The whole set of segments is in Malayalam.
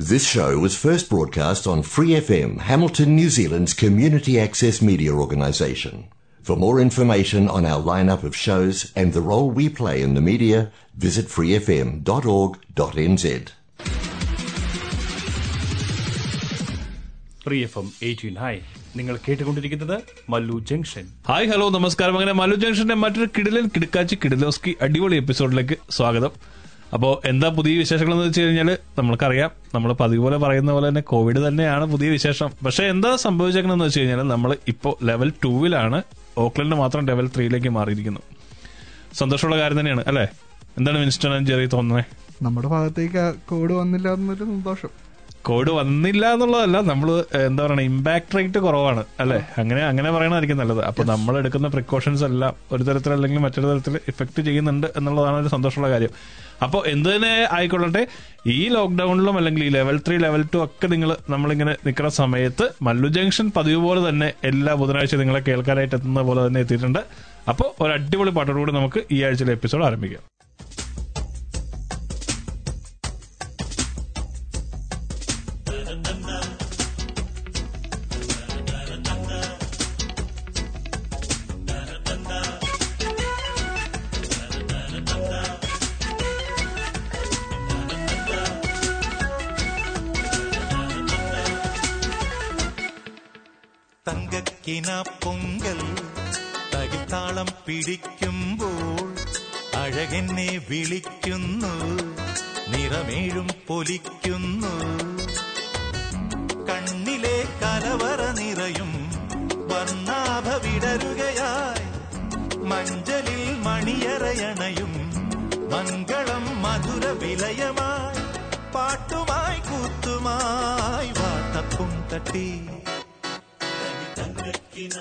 This show was first broadcast on Free FM, Hamilton, New Zealand's community access media organisation. For more information on our lineup of shows and the role we play in the media, visit freefm.org.nz. Free F M eighteen high നിങ്ങൾ കേട്ടുകൊണ്ടിരിക്കുന്നത് മല്ലു ജംഗ്ഷൻ ഹായ് ഹലോ നമസ്കാരം അങ്ങനെ മല്ലു ജംഗ്ഷന്റെ മറ്റൊരു കിടിലൻ കിടക്കാച്ചി കിടിലോസ്കി അടിപൊളി എപ്പിസോഡിലേക്ക് സ്വാഗതം അപ്പോൾ എന്താ പുതിയ വിശേഷങ്ങൾ എന്ന് വെച്ച് കഴിഞ്ഞാൽ നമ്മൾക്കറിയാം. നമ്മൾ പതിവ് പോലെ പറയുന്ന പോലെ തന്നെ കോവിഡ് തന്നെയാണ് പുതിയ വിശേഷം. പക്ഷെ എന്താ സംഭവിച്ചേക്കണെന്ന് വെച്ച് കഴിഞ്ഞാൽ നമ്മൾ ഇപ്പോൾ ലെവൽ ടൂവിലാണ് ഓക്ലൻഡ് മാത്രം ലെവൽ ത്രീയിലേക്ക് മാറിയിരിക്കുന്നു. സന്തോഷമുള്ള കാര്യം തന്നെയാണ് അല്ലേ? എന്താണ് മിനിസ്റ്റർ ആൻഡ് ജെറി തോന്നുന്നത് നമ്മുടെ ഭാഗത്തേക്ക് കോവിഡ് വന്നില്ല എന്നൊരു സന്തോഷം. കോവിഡ് വന്നില്ല എന്നുള്ളതല്ല നമ്മൾ എന്താ പറയുക ഇമ്പാക്ട് റേറ്റ് കുറവാണ് അല്ലെ? അങ്ങനെ അങ്ങനെ പറയണതായിരിക്കും നല്ലത്. അപ്പൊ നമ്മൾ എടുക്കുന്ന പ്രിക്കോഷൻസ് എല്ലാം ഒരു തരത്തിൽ അല്ലെങ്കിൽ മറ്റൊരു തരത്തിൽ ഇഫക്ട് ചെയ്യുന്നുണ്ട് എന്നുള്ളതാണ് ഒരു സന്തോഷമുള്ള കാര്യം. അപ്പോൾ എന്ത് തന്നെ ആയിക്കൊള്ളട്ടെ ഈ ലോക്ക്ഡൌണിലും അല്ലെങ്കിൽ ഈ ലെവൽ ത്രീ ലെവൽ ടു ഒക്കെ നിങ്ങൾ നമ്മളിങ്ങനെ നിൽക്കുന്ന സമയത്ത് മല്ലു ജംഗ്ഷൻ പതിവ് പോലെ തന്നെ എല്ലാ ബുധനാഴ്ച നിങ്ങളെ കേൾക്കാനായിട്ട് എത്തുന്ന പോലെ തന്നെ എത്തിയിട്ടുണ്ട്. അപ്പോൾ ഒരു അടിപൊളി പാട്ടോടുകൂടി നമുക്ക് ഈ ആഴ്ചയിലെ എപ്പിസോഡ് ആരംഭിക്കാം. തങ്കക്കിന പൊങ്കൽ തകിത്താളം പിടിക്കുമ്പോൾ അഴകെന്നെ വിളിക്കുന്നു നിറമേഴും പൊലിക്കുന്നു. കണ്ണിലെ കലവറ നിറയും വർണാഭ വിടരുകയായി മഞ്ചലിൽ മണിയറയണയും മംഗളം മധുര വിലയമായി പാട്ടുമായി കൂത്തുമായി വാട്ടപ്പും തട്ടി വരവീണ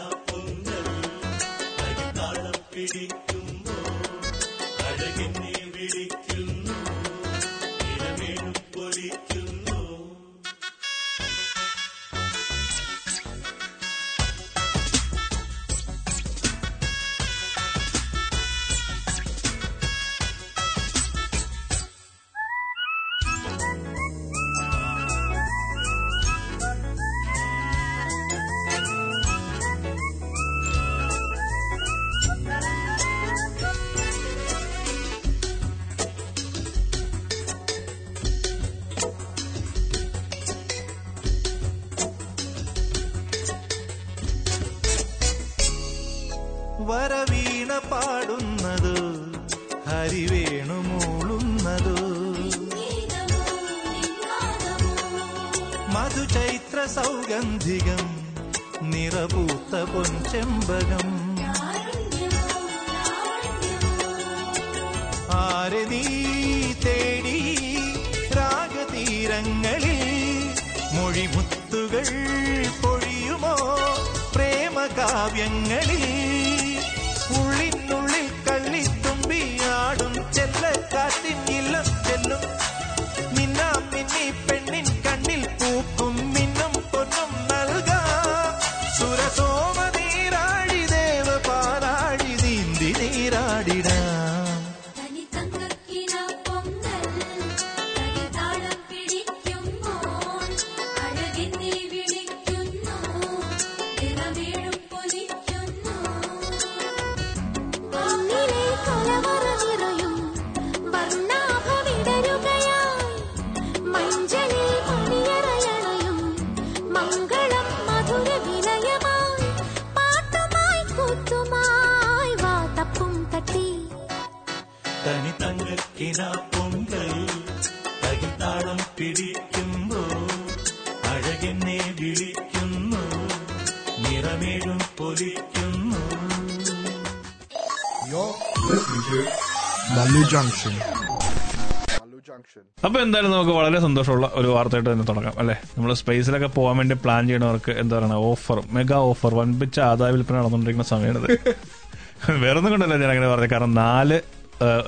അപ്പൊ എന്തായാലും നമുക്ക് വളരെ സന്തോഷമുള്ള ഒരു വാർത്തയായിട്ട് തന്നെ തുടങ്ങാം അല്ലെ? നമ്മൾ സ്പേസിലൊക്കെ പോകാൻ വേണ്ടി പ്ലാൻ ചെയ്യണവർക്ക് എന്താ പറയുക ഓഫർ മെഗാ ഓഫർ വൻപിച്ച ആദായ വിൽപ്പന നടന്നുകൊണ്ടിരിക്കുന്ന സമയമാണിത് വേറൊന്നും കൊണ്ടല്ല ഞാൻ അങ്ങനെ പറഞ്ഞത്? കാരണം നാല്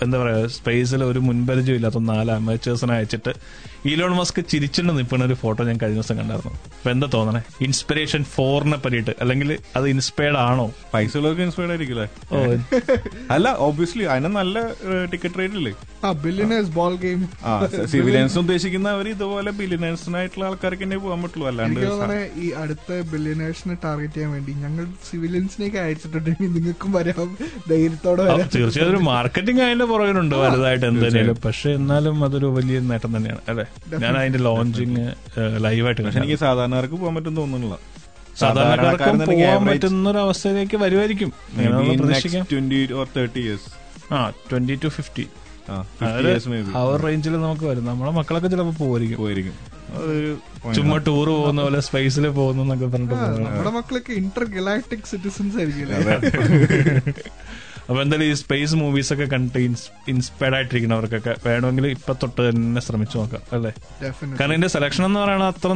എന്താ പറയാ സ്പേസിൽ ഒരു മുൻപരിചയം ഇല്ലാത്ത നാല് അമേച്ചേഴ്സിനെ അയച്ചിട്ട് ഈലോൺ മസ്ക് ചിരിച്ചുകൊണ്ട് നിൽക്കുന്ന ഒരു ഫോട്ടോ ഞാൻ കഴിഞ്ഞ ദിവസം കണ്ടായിരുന്നു. അപ്പൊ എന്താ തോന്നണേ? ഇൻസ്പിറേഷൻ ഫോറിനെ പറ്റിയിട്ട്. അല്ലെങ്കിൽ അത് ഇൻസ്പയർഡ് ആണോ? പൈസ ഉള്ളവർക്ക് ഇൻസ്പയർഡ് ആയിരിക്കില്ലേ അല്ല ഓബിയസ്ലി അതിന് നല്ല ടിക്കറ്റ് റേറ്റ് ഇല്ലേ? ബോൾ ഗെയിം സിവിലിയൻസ് ഉദ്ദേശിക്കുന്ന അവർ ഇതുപോലെ ബില്യനേഴ്സിനായിട്ടുള്ള ആൾക്കാർക്ക് തന്നെ പോകാൻ പറ്റുള്ളൂ. അല്ലാണ്ട് ഈ അടുത്ത ബില്യനേഴ്സിനെ ടാർഗറ്റ് ചെയ്യാൻ വേണ്ടി ഞങ്ങൾ സിവിലിയൻസിനെയൊക്കെ അയച്ചിട്ടുണ്ടെങ്കിൽ നിങ്ങൾക്കും വരാം. ധൈര്യത്തോടെ വരാം. തീർച്ചയായും. ഒരു മാർക്കറ്റിംഗ് അതിന്റെ പുറകിലുണ്ട് വലുതായിട്ട് എന്തായാലും പക്ഷെ എന്നാലും അതൊരു വലിയ നേട്ടം തന്നെയാണ്. അല്ലെ? ഞാൻ അതിന്റെ ലോഞ്ചിങ് ലൈവായിട്ട് പക്ഷെ എനിക്ക് സാധാരണക്കാർക്ക് പോകാൻ പറ്റും തോന്നുന്നില്ല. സാധാരണക്കാർക്കും പോകാൻ പറ്റുന്ന ഒരു അവസ്ഥയിലേക്ക് വരുമായിരിക്കും. ആ ട്വന്റി ടു ഫിഫ്റ്റി ആ ഫിഫ്റ്റി ഇയേഴ്സ് മേ ബി ആ റേഞ്ചിൽ നമുക്ക് വരും. നമ്മളെ മക്കളൊക്കെ ചിലപ്പോൾ പോയിരിക്കും പോയിരിക്കും ചുമ്മാ ടൂർ പോകുന്ന പോലെ സ്പേസിൽ പോകുന്നു പറഞ്ഞിട്ട് നമ്മുടെ മക്കളൊക്കെ ഇന്റർ ഗലാക്ടിക് സിറ്റിസൺസ് ആയിരിക്കും അപ്പൊ എന്തായാലും ഈ സ്പേസ് മൂവീസ് ഒക്കെ കണ്ടിട്ട് ഇൻസ്പയർഡ് ആയിട്ടിരിക്കുന്നവർക്കൊക്കെ വേണമെങ്കിൽ ഇപ്പൊ തൊട്ട് തന്നെ ശ്രമിച്ചു നോക്കാം അല്ലേ? കാരണം ഇതിന്റെ സെലക്ഷൻ എന്ന് പറയുന്നത് അത്ര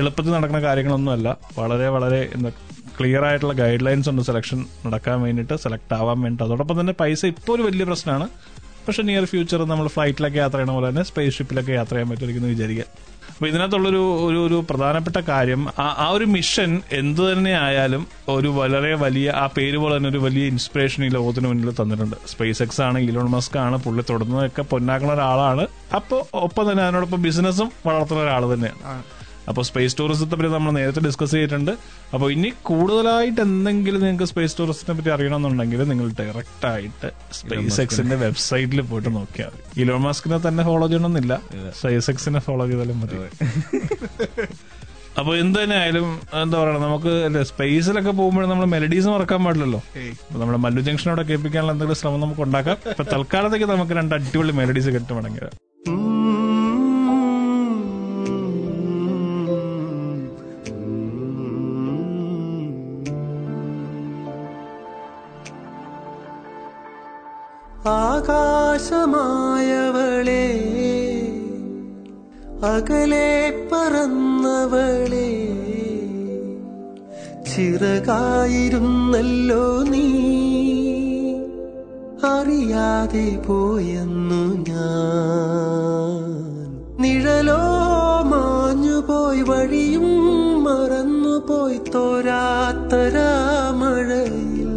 എളുപ്പത്തിൽ നടക്കുന്ന കാര്യങ്ങളൊന്നുമല്ല വളരെ വളരെ എന്താ ക്ലിയർ ആയിട്ടുള്ള ഗൈഡ് ലൈൻസ് ഉണ്ട് സെലക്ഷൻ നടക്കാൻ വേണ്ടിയിട്ട് സെലക്ട് ആവാൻ വേണ്ടിട്ട് അതോടൊപ്പം തന്നെ പൈസ ഇപ്പോൾ ഒരു വലിയ പ്രശ്നമാണ്. പക്ഷെ നിയർ ഫ്യൂച്ചർ നമ്മൾ ഫ്ലൈറ്റിലൊക്കെ യാത്ര ചെയ്യണ പോലെ തന്നെ സ്പേസ് ഷിപ്പിലൊക്കെ യാത്ര ചെയ്യാൻ പറ്റുമായിരിക്കും വിചാരിക്കുക അപ്പൊ ഇതിനകത്തുള്ളൊരു ഒരു ഒരു പ്രധാനപ്പെട്ട കാര്യം ആ- ഒരു മിഷൻ എന്തു തന്നെ ആയാലും ഒരു വളരെ വലിയ ആ പേര് പോലെ തന്നെ ഒരു വലിയ ഇൻസ്പിറേഷൻ ഈ ലോകത്തിന് മുന്നിൽ തന്നിട്ടുണ്ട്. സ്പേസ് എക്സ് ആണ് ഇലോൺ മസ്ക് ആണ് പുള്ളി തുടർന്നതൊക്കെ പൊന്നാക്കുന്ന ഒരാളാണ്. അപ്പോൾ ഒപ്പം തന്നെ അതിനോടൊപ്പം ബിസിനസ്സും വളർത്തുന്ന ഒരാൾ തന്നെയാണ്. അപ്പോൾ സ്പേസ് ടൂറിസത്തെ പറ്റി നമ്മൾ നേരത്തെ ഡിസ്കസ് ചെയ്തിട്ടുണ്ട്. അപ്പോൾ ഇനി കൂടുതലായിട്ട് എന്തെങ്കിലും നിങ്ങൾക്ക് സ്പേസ് ടൂറിസത്തിനെ പറ്റി അറിയണമെന്നുണ്ടെങ്കിൽ നിങ്ങൾ ഡയറക്റ്റ് ആയിട്ട് സ്പേസ് എക്സിന്റെ വെബ്സൈറ്റിൽ പോയിട്ട് നോക്കിയാൽ മതി. ഇലോൺ മാസ്കിനെ തന്നെ ഫോളോ ചെയ്യണമെന്നില്ല. സ്പേസ് എക്സിനെ ഫോളോ ചെയ്താലും മതി. അപ്പൊ എന്ത് തന്നെ ആയാലും എന്താ പറയുക നമുക്ക് സ്പേസിലൊക്കെ പോകുമ്പോൾ നമ്മൾ മെലഡീസ് മറക്കാൻ പാടില്ലല്ലോ. നമ്മുടെ മല്ലു ജംഗ്ഷനോടെ കേൾപ്പിക്കാനുള്ള എന്തെങ്കിലും ശ്രമം നമുക്ക് ഉണ്ടാക്കാം ഇപ്പൊ തൽക്കാലത്തേക്ക് നമുക്ക് രണ്ട് അടിപൊളി മെലഡീസ് കിട്ടുവാണെങ്കിൽ ആകാശമായവളെ അകലെ പറന്നവളെ. ചിറകായിരുന്നല്ലോ നീ അറിയാതെ പോയെന്നു ഞാൻ. നിഴലോ മാഞ്ഞുപോയി വഴിയും മറന്നുപോയി തോരാത്തരാമഴയിൽ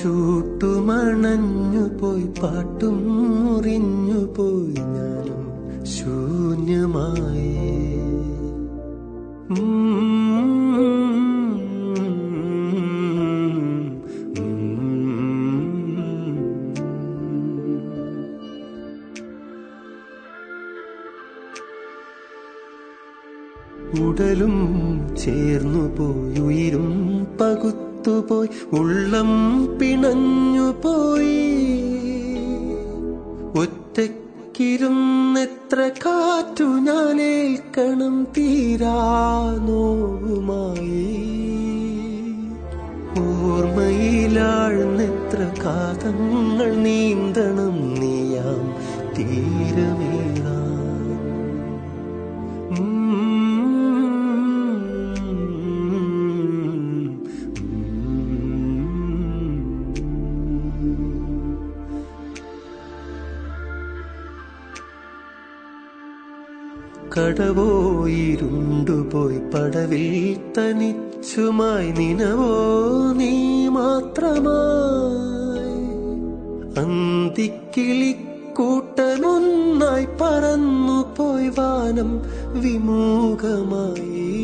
ചൂട്ടുമണഞ്ഞു പോയി പാട്ടും മുറിഞ്ഞു പോയി ഞാനും ശൂന്യമായി ഉടലും ചേർന്നു പോയി ഉയിരും പകുത്തുപോയി ഉള്ളം പിണഞ്ഞു പോയി. ഒറ്റക്കിരുന്നെത്ര കാറ്റു ഞാനേൽക്കണം തീരാനോവുമായി ഓർമ്മയിലാഴ്ന്നെത്ര കാതങ്ങൾ നീന്തണം നീയാം തീരമേറാൻ കടവോയിരുണ്ടുപോയി പടവിൽ തനിച്ചുമായി നിനവോ നീ മാത്രമായി. അന്തിക്കിളിക്കൂട്ടനൊന്നായി പറന്നു പോയി വാനം വിമൂഖമായി.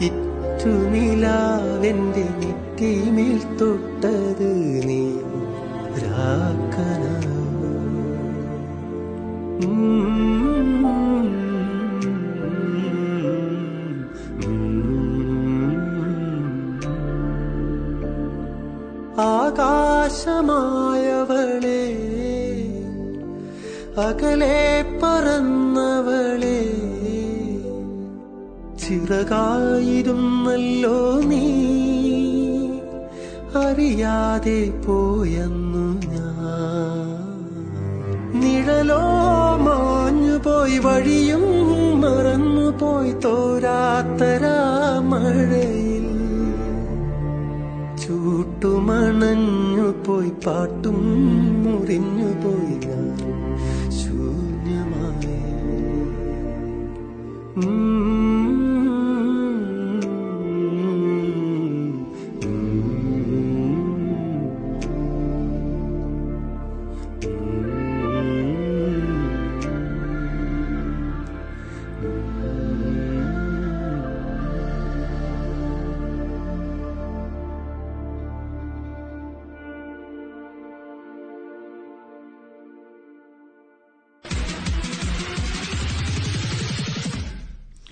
ഇറ്റുനിലാവെന്റെ നെറ്റിമേൽ തൊട്ടത് നീ. രാക്കനാ ആകാശമായവളെ അകലെ പറന്നവളെ. ചിറകായിരുന്നല്ലോ നീ അറിയാതെ പോയെന്നു ഞാൻ. നിഴലോ മാഞ്ഞു പോയി വഴിയും മറന്നു പോയി തോരാത്തരാ തോരാത്തരാമഴയിൽ ചൂട്ടുമണഞ്ഞു പോയി പാട്ടും മുറിഞ്ഞു പോയി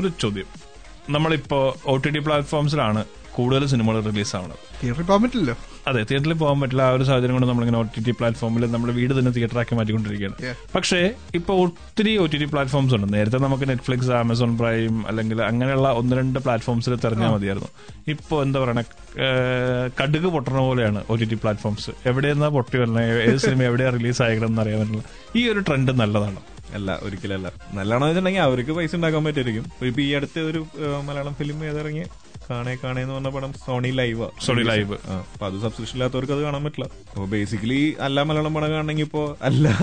ഒരു ചോദ്യം. നമ്മളിപ്പോ ഒ ടി ടി പ്ലാറ്റ്ഫോംസിലാണ് കൂടുതൽ സിനിമകൾ റിലീസ് ആവുന്നത് തിയേറ്ററിൽ പോകാൻ പറ്റില്ലല്ലോ. അതെ തിയേറ്ററിൽ പോകാൻ പറ്റില്ല. ആ ഒരു സാഹചര്യം കൊണ്ട് നമ്മളിങ്ങനെ ഒ ടി ടി പ്ലാറ്റ്ഫോമിൽ നമ്മുടെ വീട് തന്നെ തിയേറ്ററാക്കി മാറ്റിക്കൊണ്ടിരിക്കുകയാണ്. പക്ഷേ ഇപ്പൊ ഒത്തിരി ഒ ടി ടി പ്ലാറ്റ്ഫോംസ് ഉണ്ട്. നേരത്തെ നമുക്ക് നെറ്റ്ഫ്ലിക്സ് ആമസോൺ പ്രൈം അല്ലെങ്കിൽ അങ്ങനെയുള്ള ഒന്ന് രണ്ട് പ്ലാറ്റ്ഫോംസിൽ തെരഞ്ഞാൽ മതിയായിരുന്നു. ഇപ്പൊ എന്താ പറയണ കടുക് പൊട്ടണ പോലെയാണ് ഒ ടി ടി പ്ലാറ്റ്ഫോംസ് എവിടെയെന്നാ പൊട്ടി വരണേ ഏത് സിനിമ എവിടെയാ റിലീസ് ആയിക്കണം എന്ന് അറിയാൻ പറ്റില്ല. ഈ ഒരു ട്രെൻഡ് നല്ലതാണ്. അല്ല ഒരിക്കലല്ല. നല്ലോണം വെച്ചിട്ടുണ്ടെങ്കിൽ അവർക്ക് പൈസ ഉണ്ടാക്കാൻ പറ്റുമായിരിക്കും ഇപ്പൊ ഈ അടുത്ത ഒരു മലയാളം ഫിലിം ഏതിറങ്ങി? കാണേ കാണേ എന്ന് പറഞ്ഞ പടം സോണി ലൈവ് സോണി ലൈവ്. അപ്പൊ അത് സബ്സ്ക്രിപ്ഷൻ ഇല്ലാത്തവർക്ക് അത് കാണാൻ പറ്റില്ല. അപ്പൊ ബേസിക്കലി എല്ലാ മലയാളം പടം കാണണമെങ്കിൽ ഇപ്പോ എല്ലാ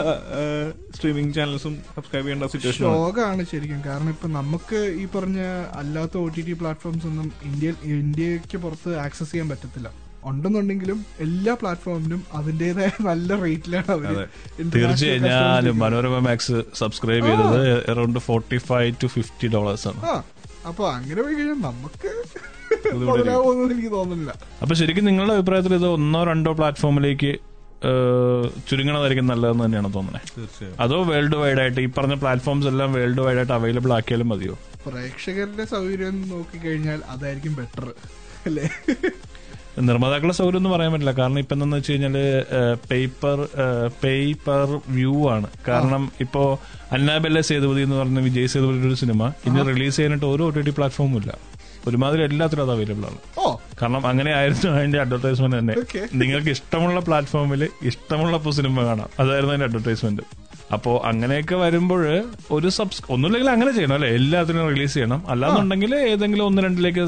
സ്ട്രീമിംഗ് ചാനൽസും സബ്സ്ക്രൈബ് ചെയ്യേണ്ട സിറ്റുവേഷൻ ഷോക്കാണ് ശരിക്കും. കാരണം ഇപ്പൊ നമുക്ക് ഈ പറഞ്ഞ അല്ലാത്ത ഒ ടി ടി പ്ലാറ്റ്ഫോംസ് ഒന്നും ഇന്ത്യ ഇന്ത്യയ്ക്ക് പുറത്ത് ആക്സസ് ചെയ്യാൻ പറ്റത്തില്ല. ഉണ്ടെന്നുണ്ടെങ്കിലും എല്ലാ പ്ലാറ്റ്ഫോമിനും അതിന്റേതായ നല്ല റേറ്റിലാണ് അവർ തീർച്ചയായും മനോരമ മാക്സ് സബ്സ്ക്രൈബ് ചെയ്തത് around forty five to fifty dollars ആണ് അപ്പൊ അങ്ങനെ പോയി കഴിഞ്ഞാൽ നമുക്ക് എനിക്ക് തോന്നുന്നില്ല. അപ്പൊ ശരിക്കും നിങ്ങളുടെ അഭിപ്രായത്തിൽ ഇത് ഒന്നോ രണ്ടോ പ്ലാറ്റ്ഫോമിലേക്ക് ചുരുങ്ങണതായിരിക്കും നല്ലതെന്ന് തന്നെയാണ് തോന്നുന്നത് തീർച്ചയായും. അതോ വേൾഡ് വൈഡ് ആയിട്ട് ഈ പറഞ്ഞ പ്ലാറ്റ്ഫോംസ് എല്ലാം വേൾഡ് വൈഡ് ആയിട്ട് അവൈലബിൾ ആക്കിയാലും മതിയോ? പ്രേക്ഷകരുടെ സൗകര്യം നോക്കിക്കഴിഞ്ഞാൽ അതായിരിക്കും ബെറ്റർ അല്ലേ? നിർമ്മാതാക്കളുടെ സൗകര്യം ഒന്നും പറയാൻ പറ്റില്ല. കാരണം ഇപ്പൊ എന്താണെന്ന് വെച്ച് കഴിഞ്ഞാൽ പേപ്പർ പേപ്പർ വ്യൂ ആണ്. കാരണം ഇപ്പോ അന്നാബെല്ല സേതുപതി എന്ന് പറഞ്ഞ വിജയ് സേതുപതിയുടെ ഒരു സിനിമ ഇനി റിലീസ് ചെയ്യാനായിട്ട് ഒരു ഒ ടി ടി പ്ലാറ്റ്ഫോമും ഇല്ല. ഒരുമാതിരി എല്ലാത്തിലും അത് അവൈലബിൾ ആണ്. കാരണം അങ്ങനെ ആയിരുന്നു അതിന്റെ അഡ്വർടൈസ്മെന്റ് തന്നെ. നിങ്ങൾക്ക് ഇഷ്ടമുള്ള പ്ലാറ്റ്ഫോമിൽ ഇഷ്ടമുള്ള സിനിമ കാണാം. അതായിരുന്നു അതിന്റെ അഡ്വർടൈസ്മെന്റ് അപ്പോ അങ്ങനെയൊക്കെ വരുമ്പോൾ ഒരു സബ്സ് ഒന്നുമില്ലെങ്കിൽ അങ്ങനെ ചെയ്യണം അല്ലെ? എല്ലാത്തിനും റിലീസ് ചെയ്യണം. അല്ലാന്നുണ്ടെങ്കിൽ ഏതെങ്കിലും ഒന്ന് രണ്ടിലേക്ക്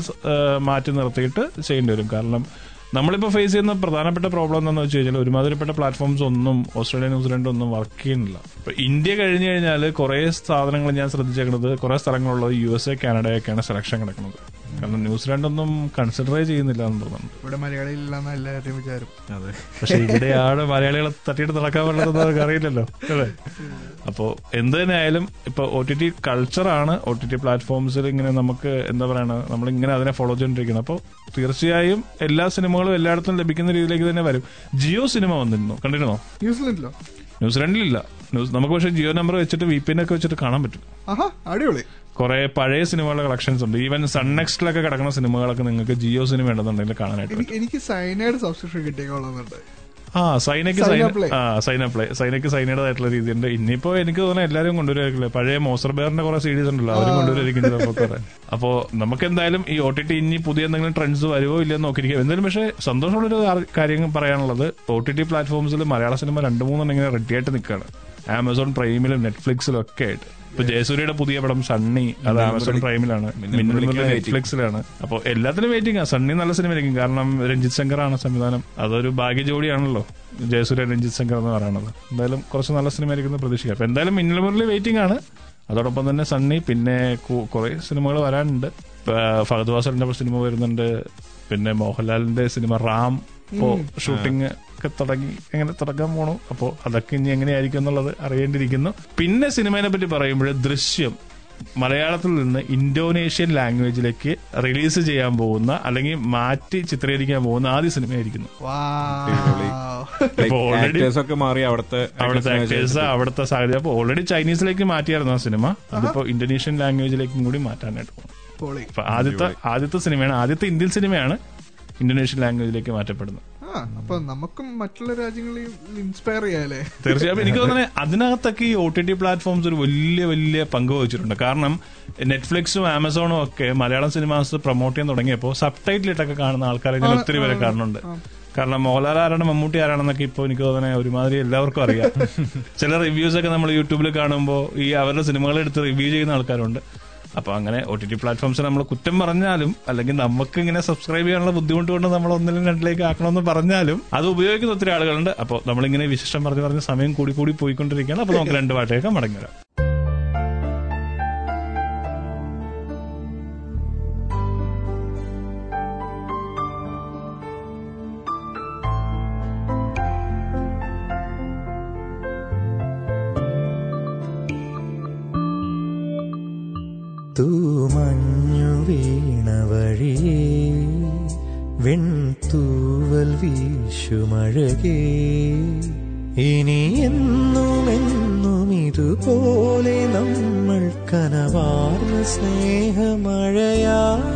മാറ്റി നിർത്തിയിട്ട് ചെയ്യേണ്ടി വരും. കാരണം നമ്മളിപ്പോൾ ഫേസ് ചെയ്യുന്ന പ്രധാനപ്പെട്ട പ്രോബ്ലം എന്താണെന്ന് വെച്ച് കഴിഞ്ഞാൽ ഒരുമാതിരിപ്പെട്ട പ്ലാറ്റ്ഫോംസ് ഒന്നും ഓസ്ട്രേലിയ ന്യൂസിലൻഡ് ഒന്നും വർക്ക് ചെയ്യുന്നില്ല. ഇപ്പൊ ഇന്ത്യ കഴിഞ്ഞു കഴിഞ്ഞാൽ കുറെ സാധനങ്ങൾ ഞാൻ ശ്രദ്ധിച്ചേക്കുന്നത് കുറെ സ്ഥലങ്ങളുള്ളത് യു എസ് എ കാനഡയൊക്കെയാണ് സെലക്ഷൻ കിടക്കുന്നത്. കാരണം ന്യൂസിലാൻഡ് ഒന്നും കൺസിഡറേ ചെയ്യുന്നില്ല എന്ന് തോന്നുന്നു. ഇവിടെ മലയാളിയില്ലെന്ന എല്ലാവരുടെയും വിചാരം. അതെ. പക്ഷെ ഇവിടെയാണ് മലയാളികളെ തട്ടിയിട്ട് നടക്കാൻ പറ്റുന്നത് അവർക്ക് അറിയില്ലല്ലോ. അല്ലേ? അപ്പോ എന്ത് തന്നെ ആയാലും ഇപ്പൊ ഒ ടി ടി കൾച്ചറാണ് ഒ ടി ടി പ്ലാറ്റ്ഫോംസിൽ ഇങ്ങനെ നമുക്ക് എന്താ പറയണ നമ്മളിങ്ങനെ അതിനെ ഫോളോ ചെയ്തോണ്ടിരിക്കുന്നത് അപ്പോൾ തീർച്ചയായും എല്ലാ സിനിമകളും എല്ലായിടത്തും ലഭിക്കുന്ന രീതിയിലേക്ക് തന്നെ വരും. ജിയോ സിനിമ വന്നിരുന്നു? കണ്ടിരുന്നോ? ന്യൂസിലൻഡിലോ ന്യൂസിലാൻഡിലില്ല ന്യൂസ് നമുക്ക് പക്ഷേ ജിയോ നമ്പർ വെച്ചിട്ട് വി പി ഒക്കെ വെച്ചിട്ട് കാണാൻ പറ്റും. അടിപൊളി. കുറെ പഴയ സിനിമകളുടെ കളക്ഷൻസ് ഉണ്ട്. ഈവൻ സൺ നെക്സ്റ്റിലൊക്കെ കിടക്കുന്ന സിനിമകളൊക്കെ നിങ്ങൾക്ക് ജിയോ സിനിമ ഉണ്ടെന്നുണ്ടെങ്കിൽ കാണാനായിട്ട് എനിക്ക് സൈനയുടെ സൈനൈഡ് സബ്സ്ക്രിപ്ഷൻ കിട്ടിയേക്കൊള്ളുന്നുണ്ട് ആ സൈനയ്ക്ക് ആ സൈന അപ്ലൈ സൈനയ്ക്ക് സൈനയുടേതായിട്ടുള്ള രീതിയുണ്ട് ഇനിയിപ്പോ എനിക്ക് തോന്നുന്നു എല്ലാവരും കൊണ്ടുവരുമായിരിക്കില്ല? പഴയ മോസർബേറിന്റെ കുറെ സീരീസ് ഉണ്ടല്ലോ അവരും കൊണ്ടുവരായിരിക്കും കുറെ? അപ്പോ നമുക്ക് എന്തായാലും ഈ ഒ ടി ടി ഇനി പുതിയ എന്തെങ്കിലും ട്രെൻഡ്സ് വരുവോ ഇല്ലെന്ന് നോക്കിയിരിക്കും. എന്തായാലും പക്ഷേ സന്തോഷമുള്ളൊരു കാര്യം പറയാനുള്ളത് ഒ ടി ടി പ്ലാറ്റ്ഫോംസിൽ മലയാള സിനിമ രണ്ടു മൂന്നെണ്ണം ഇങ്ങനെ റെഡിയായിട്ട് നിൽക്കുകയാണ്. ആമസോൺ പ്രൈമിലും നെറ്റ്ഫ്ലിക്സിലും ഒക്കെ ആയിട്ട്. ഇപ്പൊ ജയസൂര്യയുടെ പുതിയ പടം സണ്ണി അത് ആമസോൺ പ്രൈമിലാണ്. നെറ്റ്ഫ്ലിക്സിലാണ്. അപ്പോൾ എല്ലാത്തിനും വെയിറ്റിംഗ് ആ. സണ്ണി നല്ല സിനിമയായിരിക്കും കാരണം രഞ്ജിത് ശങ്കർ ആണ് സംവിധാനം. അതൊരു ഭാഗ്യ ജോഡിയാണല്ലോ ജയസൂര്യ രഞ്ജിത് ശങ്കർ എന്ന് പറയുന്നത്. എന്തായാലും കുറച്ച് നല്ല സിനിമ ആയിരിക്കും പ്രതീക്ഷിക്കാം. അപ്പൊ എന്തായാലും മിന്നൽ വെയിറ്റിംഗ് ആണ്. അതോടൊപ്പം തന്നെ സണ്ണി പിന്നെ കുറെ സിനിമകൾ വരാനുണ്ട്. ഫഹദ് വാസലിന്റെ സിനിമ വരുന്നുണ്ട്. പിന്നെ മോഹൻലാലിന്റെ സിനിമ റാം. ഇപ്പോ ഷൂട്ടിംഗ് ഒക്കെ തുടങ്ങി എങ്ങനെ തുടങ്ങാൻ പോണു? അപ്പോ അതൊക്കെ ഇനി എങ്ങനെയായിരിക്കും എന്നുള്ളത് അറിയേണ്ടിയിരിക്കുന്നു. പിന്നെ സിനിമയെ പറ്റി പറയുമ്പോൾ ദൃശ്യം മലയാളത്തിൽ നിന്ന് ഇന്തോനേഷ്യൻ ലാംഗ്വേജിലേക്ക് റിലീസ് ചെയ്യാൻ പോകുന്ന അല്ലെങ്കിൽ മാറ്റി ചിത്രീകരിക്കാൻ പോകുന്ന ആദ്യ സിനിമയായിരിക്കുന്നു. ഒക്കെ മാറി അവിടുത്തെ അവിടുത്തെ ആക്ടേഴ്സ് അവിടുത്തെ സാഹചര്യം. അപ്പൊ ഓൾറെഡി ചൈനീസിലേക്ക് മാറ്റിയായിരുന്നു ആ സിനിമ. അതിപ്പോ ഇന്തോനേഷ്യൻ ലാംഗ്വേജിലേക്കും കൂടി മാറ്റാനായിട്ട് പോകും പൊളി അപ്പൊ ആദ്യത്തെ ആദ്യത്തെ സിനിമയാണ് ആദ്യത്തെ ഇന്ത്യൻ സിനിമയാണ് ഇന്തോനേഷ്യൻ ലാംഗ്വേജിലേക്ക് മാറ്റപ്പെടുന്നു. അപ്പൊ നമുക്കും മറ്റുള്ള രാജ്യങ്ങളെയും ഇൻസ്പയർ ചെയ്യാല്ലേ? തീർച്ചയായും എനിക്ക് തോന്നുന്നത് അതിനകത്തൊക്കെ ഈ ഒ ടി ടി പ്ലാറ്റ്ഫോംസ് ഒരു വലിയ വലിയ പങ്ക് വഹിച്ചിട്ടുണ്ട്. കാരണം നെറ്റ്ഫ്ലിക്സും ആമസോണും ഒക്കെ മലയാളം സിനിമാസ് പ്രൊമോട്ട് ചെയ്യാൻ തുടങ്ങിയപ്പോൾ സബ് ടൈറ്റിൽ ഇട്ടൊക്കെ കാണുന്ന ആൾക്കാരെ ഞാൻ ഒത്തിരി പേരെ കാണുന്നുണ്ട്. കാരണം മോഹൻലാൽ ആരാണ് മമ്മൂട്ടി ആരാണെന്നൊക്കെ ഇപ്പോൾ എനിക്ക് തോന്നുന്നത് ഒരുമാതിരി എല്ലാവർക്കും അറിയാം. ചില റിവ്യൂസ് ഒക്കെ നമ്മൾ യൂട്യൂബിൽ കാണുമ്പോൾ ഈ അവരുടെ സിനിമകളെടുത്ത് റിവ്യൂ ചെയ്യുന്ന ആൾക്കാരുണ്ട്. അപ്പൊ അങ്ങനെ ഒ ടി ടി പ്ലാറ്റ്ഫോംസിൽ നമ്മൾ കുറ്റം പറഞ്ഞാലും അല്ലെങ്കിൽ നമുക്ക് ഇങ്ങനെ സബ്സ്ക്രൈബ് ചെയ്യാനുള്ള ബുദ്ധിമുട്ട് കൊണ്ട് നമ്മൾ ഒന്നിലും രണ്ടിലേക്ക് ആക്കണമെന്ന് പറഞ്ഞാലും അത് ഉപയോഗിക്കുന്ന ഒത്തിരി ആളുകളുണ്ട്. അപ്പോൾ നമ്മളിങ്ങനെ വിശേഷം പറഞ്ഞു പറഞ്ഞ് സമയം കൂടി കൂടി പോയിക്കൊണ്ടിരിക്കുകയാണ്. അപ്പോൾ നമുക്ക് രണ്ട് പാട്ടേക്ക് മടങ്ങി വരാം. വെൺതൂവൽ വീശുമഴകേ. ഇനി എന്നുമെന്നും ഇതുപോലെ നമ്മൾ കനവാർന്ന സ്നേഹമഴയാ.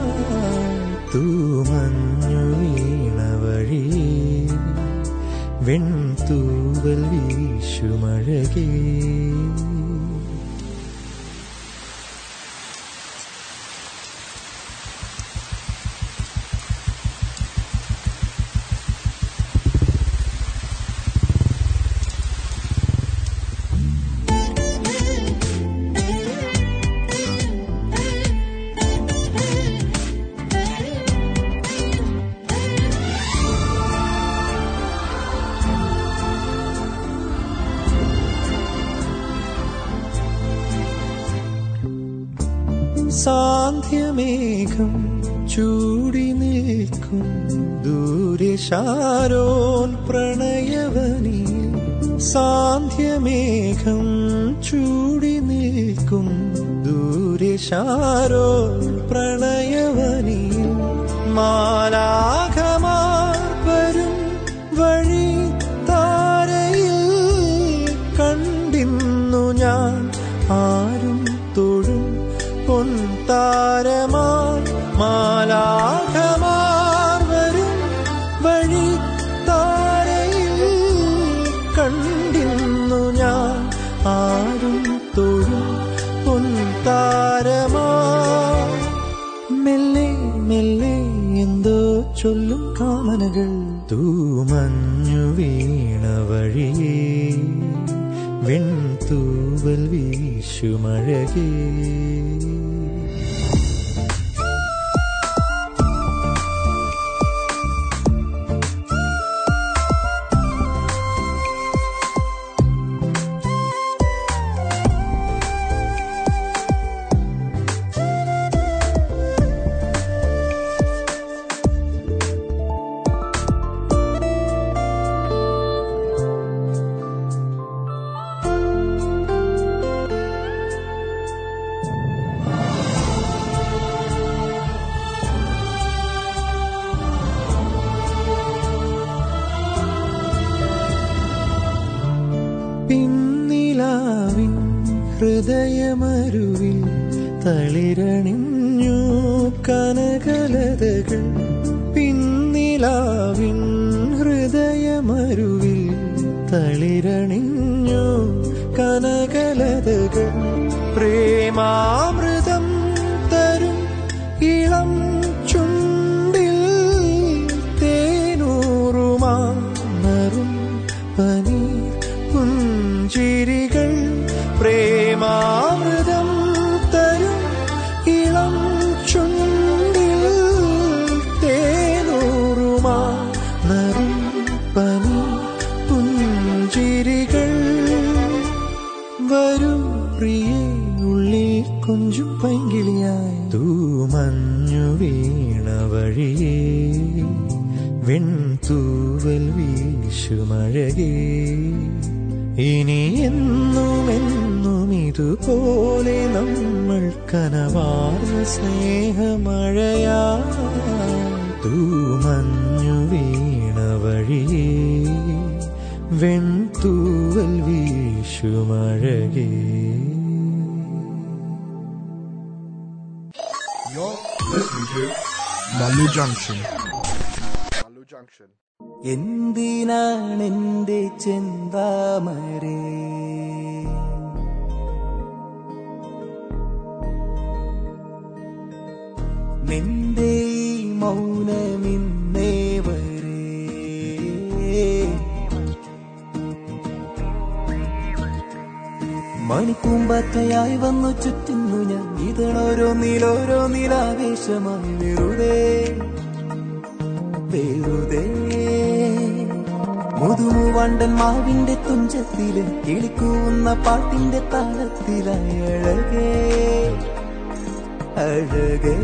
പ്രണയവനി സാന്ധ്യമേഘം ചൂടി നിൽക്കും ദൂരെ പ്രണയവനി മാലാഖമാർ വരും വഴി താരയിൽ കണ്ടിന്നു ഞാൻ. ആരും തൊഴും പൊൻതാരമാർ മാലാഖമാർ കാമനകൾ തൂമഞ്ഞു വീണ വഴിയേ വെൺതൂവൽ വീശുമഴകേ. my സ്നേഹമഴയാ തൂമഞ്ഞു വീണ വഴിയേ വെൺതൂവൽ വീശുമഴകേ. Malu Junction. എന്തിനാണെന്റെ ചെന്താമരേ മണിക്കൂമ്പറ്റയായി വന്നു ചുറ്റുന്നു ഞാൻ. ഇതളോരോ നീലോരോ നീലാവേശമായി വെറുതെ വെറുതെ. മുതുമുവണ്ടൻ മാവിന്റെ തുഞ്ചത്തിൽ കിളിക്കൂന്ന പാട്ടിന്റെ താളത്തിലായി അഴകേ അഴകേ.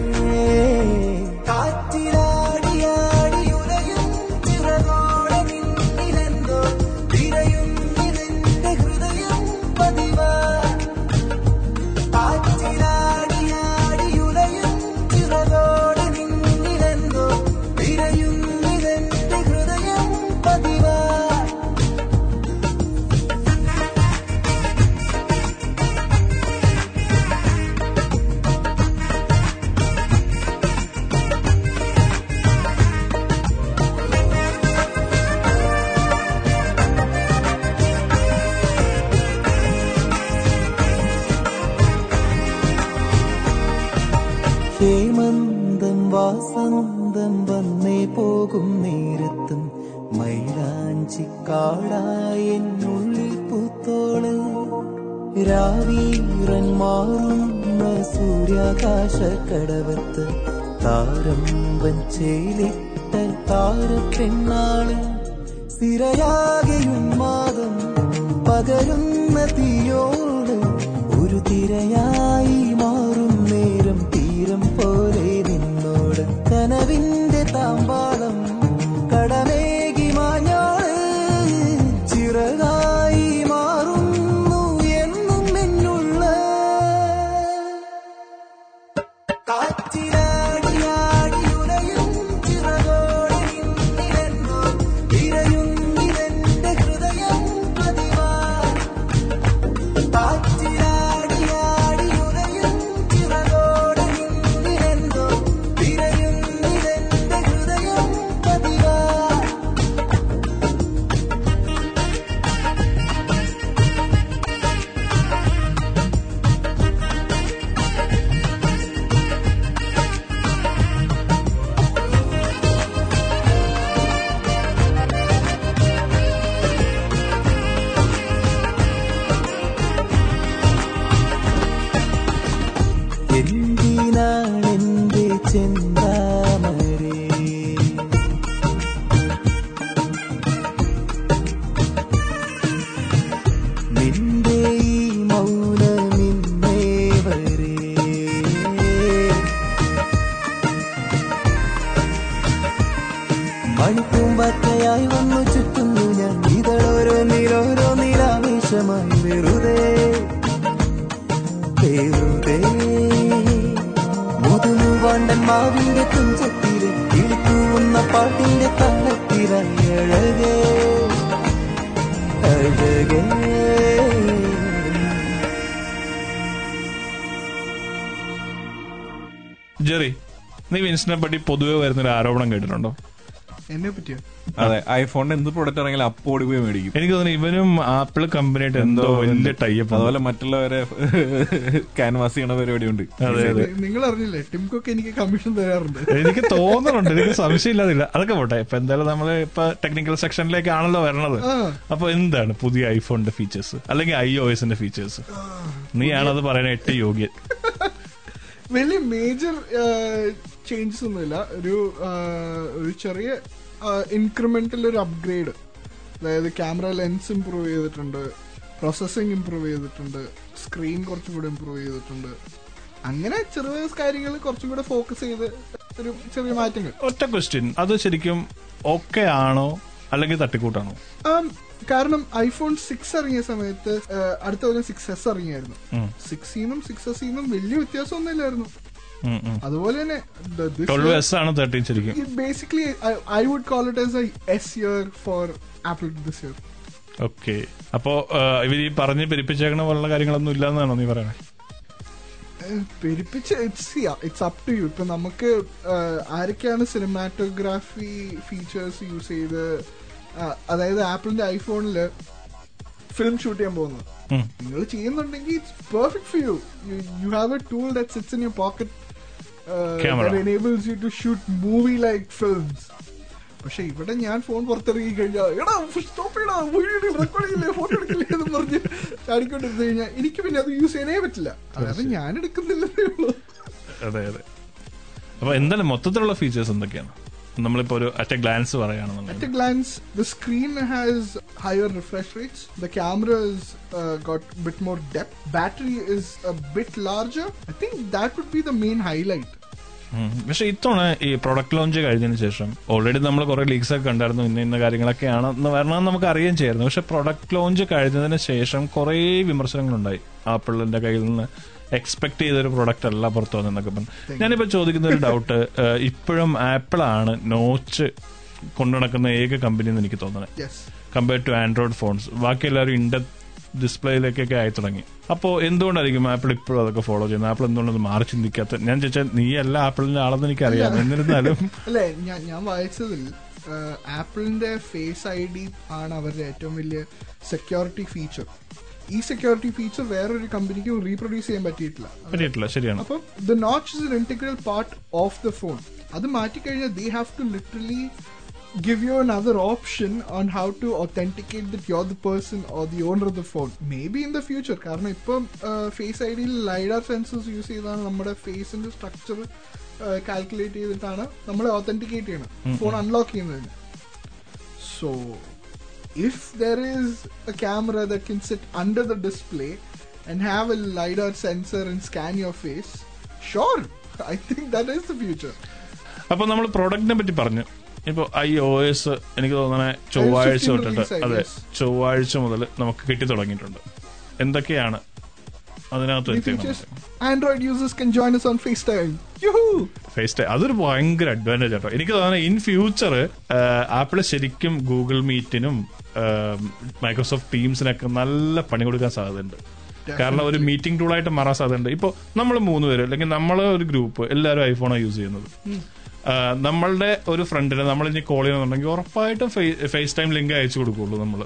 നീ വിൻസിനെ പറ്റി പൊതുവെ വരുന്നൊരു ആരോപണം കേട്ടിട്ടുണ്ടോ? എന്നെ പറ്റിയോ? അതെ ഐഫോണിന്റെ എന്ത് പ്രൊഡക്റ്റ് ആണെങ്കിലും അപ്പോ ഓടി പോയി മേടിക്കും. എനിക്ക് തോന്നുന്നു ഇവനും ആപ്പിൾ കമ്പനിയായിട്ട് എന്തോ വലിയ ടൈപ്പ് അതുപോലെ മറ്റുള്ളവരെ ക്യാൻവാസ് ചെയ്യണ പരിപാടിയുണ്ട് അതെ അതെ. നിങ്ങൾ അറിഞ്ഞില്ലേ ടിംകൊക്കെ എനിക്ക് കമ്മീഷൻ തരാറുണ്ട്. എനിക്ക് തോന്നുന്നുണ്ട് എനിക്ക് സംശയമില്ലാതില്ല. അതൊക്കെ പോട്ടെ ഇപ്പൊ എന്തായാലും നമ്മൾ ഇപ്പൊ ടെക്നിക്കൽ സെക്ഷനിലേക്ക് ആണല്ലോ വരണത്. അപ്പൊ എന്താണ് പുതിയ ഐഫോണിന്റെ ഫീച്ചേഴ്സ് അല്ലെങ്കിൽ ഐ ഒ എസിന്റെ ഫീച്ചേഴ്സ് നീയാണത് പറയാൻ എട്ട് യോഗ്യൻ. വലിയ മേജർ ചേഞ്ചസ് ഒന്നുമില്ല. ഒരു ഒരു ചെറിയ ഇൻക്രിമെന്റൽ ഒരു അപ്ഗ്രേഡ് അതായത് ക്യാമറ ലെൻസ് ഇമ്പ്രൂവ് ചെയ്തിട്ടുണ്ട് പ്രോസസ്സിങ് ഇമ്പ്രൂവ് ചെയ്തിട്ടുണ്ട് സ്ക്രീൻ കുറച്ചും കൂടെ ഇമ്പ്രൂവ് ചെയ്തിട്ടുണ്ട്. അങ്ങനെ ചെറിയ കാര്യങ്ങൾ കുറച്ചും കൂടെ ഫോക്കസ് ചെയ്ത് ഒരു ചെറിയ മാറ്റങ്ങൾ. ഒറ്റ ക്വസ്റ്റ്യൻ അത് ശരിക്കും ഓക്കെ ആണോ? അല്ലെങ്കിൽ തട്ടിക്കൂട്ടാണോ? കാരണം ഐഫോൺ സിക്സ് ഇറങ്ങിയ സമയത്ത് അടുത്ത കൊല്ലം സിക്സ് എസ് ഇറങ്ങിയായിരുന്നു. സിക്സ് സിക്സിന്നും സിക്സ് എസിന്നും വലിയ വ്യത്യാസമൊന്നും ഇല്ലായിരുന്നു ഉം, ഉം. അതുപോലെ തന്നെ S it basically I, I would call it as a S year for Apple okay അപ്പോ ഇവർ ഈ പറഞ്ഞ് പെരുപ്പിച്ചേക്കണ പോലുള്ള കാര്യങ്ങളൊന്നും ഇല്ലാന്നാണോ നീ പറയണേ? പെരുപ്പിച്ച് it's it's up to you ഇപ്പൊ നമുക്ക് ആരൊക്കെയാണ് സിനിമാറ്റോഗ്രാഫി ഫീച്ചേഴ്സ് യൂസ് ചെയ്ത് അതായത് ആപ്പിളിന്റെ ഐഫോണിൽ ഫിലിം ഷൂട്ട് ചെയ്യാൻ പോകുന്നത്. നിങ്ങൾ ചെയ്യുന്നുണ്ടെങ്കിൽ it's perfect for you you have a tool that sits in your pocket Camera. that enables you to shoot movie like films. പക്ഷെ ഇവിടെ ഞാൻ ഫോൺ പുറത്തിറങ്ങി കഴിഞ്ഞാൽ എടാ സ്റ്റോപ്പ് ചെയ്യടാ വീഡിയോ റെക്കോർഡ് ചെയ്യില്ലേ ഫോട്ടോ എടുക്കില്ലേ എന്ന് പറഞ്ഞ് ചാടിക്കൊണ്ടിരുന്നു കഴിഞ്ഞാൽ എനിക്ക് പിന്നെ അത് യൂസ് ചെയ്യാനേ പറ്റില്ല അതായത് ഞാൻ എടുക്കുന്നില്ലെന്നേ ഉള്ളൂ അതെ അതെ അപ്പൊ എന്താണ് മൊത്തത്തിലുള്ള ഫീച്ചേഴ്സ് എന്തൊക്കെയാണ് നമ്മളിപ്പോ ഒരു അറ്റ ഗ്ലാൻസ് പറയുകയാണെന്നുണ്ടെങ്കിൽ a glance, the screen has higher refresh rates. The camera has got got more bit more depth. Battery is a bit larger. I think that would be the main highlight. ഉം. പക്ഷെ ഇത്തവണ ഈ പ്രൊഡക്റ്റ് ലോഞ്ച് കഴിഞ്ഞതിന് ശേഷം ഓൾറെഡി നമ്മൾ കുറെ ലീക്സ് ഒക്കെ കണ്ടായിരുന്നു ഇന്ന ഇന്ന കാര്യങ്ങളൊക്കെയാണ് എന്ന് വരണമെന്ന് നമുക്ക് അറിയാൻ ചെയ്യായിരുന്നു പക്ഷെ പ്രൊഡക്റ്റ് ലോഞ്ച് കഴിഞ്ഞതിന് ശേഷം കുറേ വിമർശനങ്ങളുണ്ടായി. ആപ്പിളിന്റെ കയ്യിൽ നിന്ന് എക്സ്പെക്ട് ചെയ്തൊരു പ്രൊഡക്റ്റ് അല്ല പുറത്തു വന്നെന്നൊക്കെ പറഞ്ഞു. ഞാനിപ്പോ ചോദിക്കുന്ന ഒരു ഡൗട്ട് ഇപ്പോഴും ആപ്പിൾ ആണ് നോച്ച് കൊണ്ടു നടക്കുന്ന ഏക കമ്പനി എന്ന് എനിക്ക് തോന്നുന്നത്. കമ്പയർഡ് ടു ആൻഡ്രോയിഡ് ഫോൺസ് ബാക്കി എല്ലാവരും ഇൻഡ ഡിസ്പ്ലേയിലേക്കൊക്കെ ആയി തുടങ്ങി. അപ്പോൾ എന്തുകൊണ്ടായിരിക്കും ആപ്പിൾ ഇപ്പോഴും അതൊക്കെ ഫോളോ ചെയ്യുന്നത്? ആപ്പിൾ എന്തുകൊണ്ടത് മാറി ചിന്തിക്കാത്ത ഞാൻ ചോദിച്ചാൽ നീ അല്ല ആപ്പിളിന്റെ ആളെന്ന് എനിക്കറിയാം. എന്നിരുന്നാലും അല്ലേ ഞാൻ വായിച്ചതിൽ ആപ്പിളിന്റെ ഫേസ് ഐ ഡി ആണ് അവരുടെ ഏറ്റവും വലിയ സെക്യൂരിറ്റി ഫീച്ചർ ഈ സെക്യൂരിറ്റി ഫീച്ചർ വേറൊരു കമ്പനിക്കും റീപ്രൊഡ്യൂസ് ചെയ്യാൻ പറ്റിയിട്ടില്ല. പറ്റിയിട്ടില്ല. ശരിയാണ്. അപ്പം the notch is an integral part of the phone അത് മാറ്റിക്കഴിഞ്ഞാൽ they have to literally give you another option on how to authenticate that you're the person or the owner of the phone. Maybe in the future. കാരണം ഇപ്പം ഫേസ് ഐ ഡിയിൽ ലൈഡാർ സെൻസേഴ്സ് യൂസ് ചെയ്താണ് നമ്മുടെ ഫേസിന്റെ സ്ട്രക്ചർ കാൽക്കുലേറ്റ് ചെയ്തിട്ടാണ് നമ്മളെ ഓത്തന്റിക്കേറ്റ് ചെയ്യണം ഫോൺ അൺലോക്ക് ചെയ്യുന്നതിന് so if there is a camera that can sit under the display and have a lidar sensor and scan your face sure i think that is the future അപ്പൊ നമ്മൾ പ്രോഡക്റ്റിനെ പറ്റി പറഞ്ഞു ഇപ്പൊ ഐ ഒ എസ് എനിക്ക് തോന്നണേ ചൊവ്വാഴ്ച തൊട്ടിട്ട് അതെ. ചൊവ്വാഴ്ച മുതൽ നമുക്ക് കിട്ടി തുടങ്ങിയിട്ടുണ്ട്. എന്തൊക്കെയാണ് അതിനകത്ത് Android users android users can join us on facetime. Yoo-hoo! FaceTime അതൊരു ഭയങ്കര അഡ്വാന്റേജ് ആട്ടോ. എനിക്ക് തോന്നുന്നത് ഇൻ ഫ്യൂച്ചർ ആപ്പിൾ ശരിക്കും ഗൂഗിൾ മീറ്റിനും മൈക്രോസോഫ്റ്റ് ടീംസിനൊക്കെ നല്ല പണി കൊടുക്കാൻ സാധ്യതയുണ്ട്. കാരണം ഒരു മീറ്റിംഗ് ടൂളായിട്ട് മാറാൻ സാധ്യതയുണ്ട്. ഇപ്പോൾ നമ്മൾ മൂന്ന് പേര് അല്ലെങ്കിൽ നമ്മളെ ഒരു ഗ്രൂപ്പ് എല്ലാവരും ഐഫോണാണ് യൂസ് ചെയ്യുന്നത്. നമ്മളുടെ ഒരു ഫ്രണ്ടിനെ നമ്മൾ ഇനി കോൾ ചെയ്യണമെന്നുണ്ടെങ്കിൽ ഉറപ്പായിട്ടും ഫേസ് ടൈം ലിങ്ക് അയച്ചു കൊടുക്കുള്ളൂ നമ്മൾ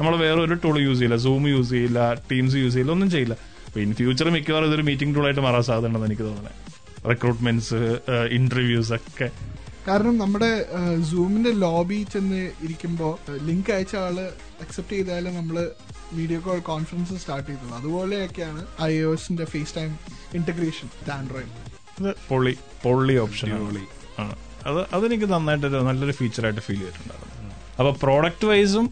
നമ്മൾ വേറെ ഒരു ടൂൾ യൂസ് ചെയ്യില്ല. സൂം യൂസ് ചെയ്യില്ല. ടീംസ് യൂസ് ചെയ്യില്ല. ഒന്നും ചെയ്യില്ല. അപ്പൊ ഇൻ ഫ്യൂച്ചർ മിക്കവാറും ഇതൊരു മീറ്റിംഗ് ടൂൾ ആയിട്ട് മാറാൻ സാധ്യതയുണ്ടെന്ന് എനിക്ക് തോന്നുന്നത് റിക്രൂട്ട്മെന്റ്സ് ഇന്റർവ്യൂസ് ഒക്കെ. കാരണം നമ്മുടെ സൂമിന്റെ ലോബി ചെന്ന് ഇരിക്കുമ്പോൾ ലിങ്ക് അയച്ച ആൾ അക്സെപ്റ്റ് ചെയ്താലും നമ്മൾ വീഡിയോ കോൾ കോൺഫറൻസ് സ്റ്റാർട്ട് ചെയ്തത് അതുപോലെയൊക്കെയാണ് ഐ ഒസിന്റെ ഫേസ് ടൈം ഇന്റഗ്രേഷൻ ആൻഡ്രോയിഡ് പൊളി പൊള്ളി പൊള്ളി ഓപ്ഷൻ ആണ്. അത് അതെനിക്ക് നന്നായിട്ടൊരു നല്ലൊരു ഫീച്ചറായിട്ട് ഫീൽ ചെയ്തിട്ടുണ്ടായിരുന്നു. അപ്പൊ പ്രോഡക്റ്റ് വൈസും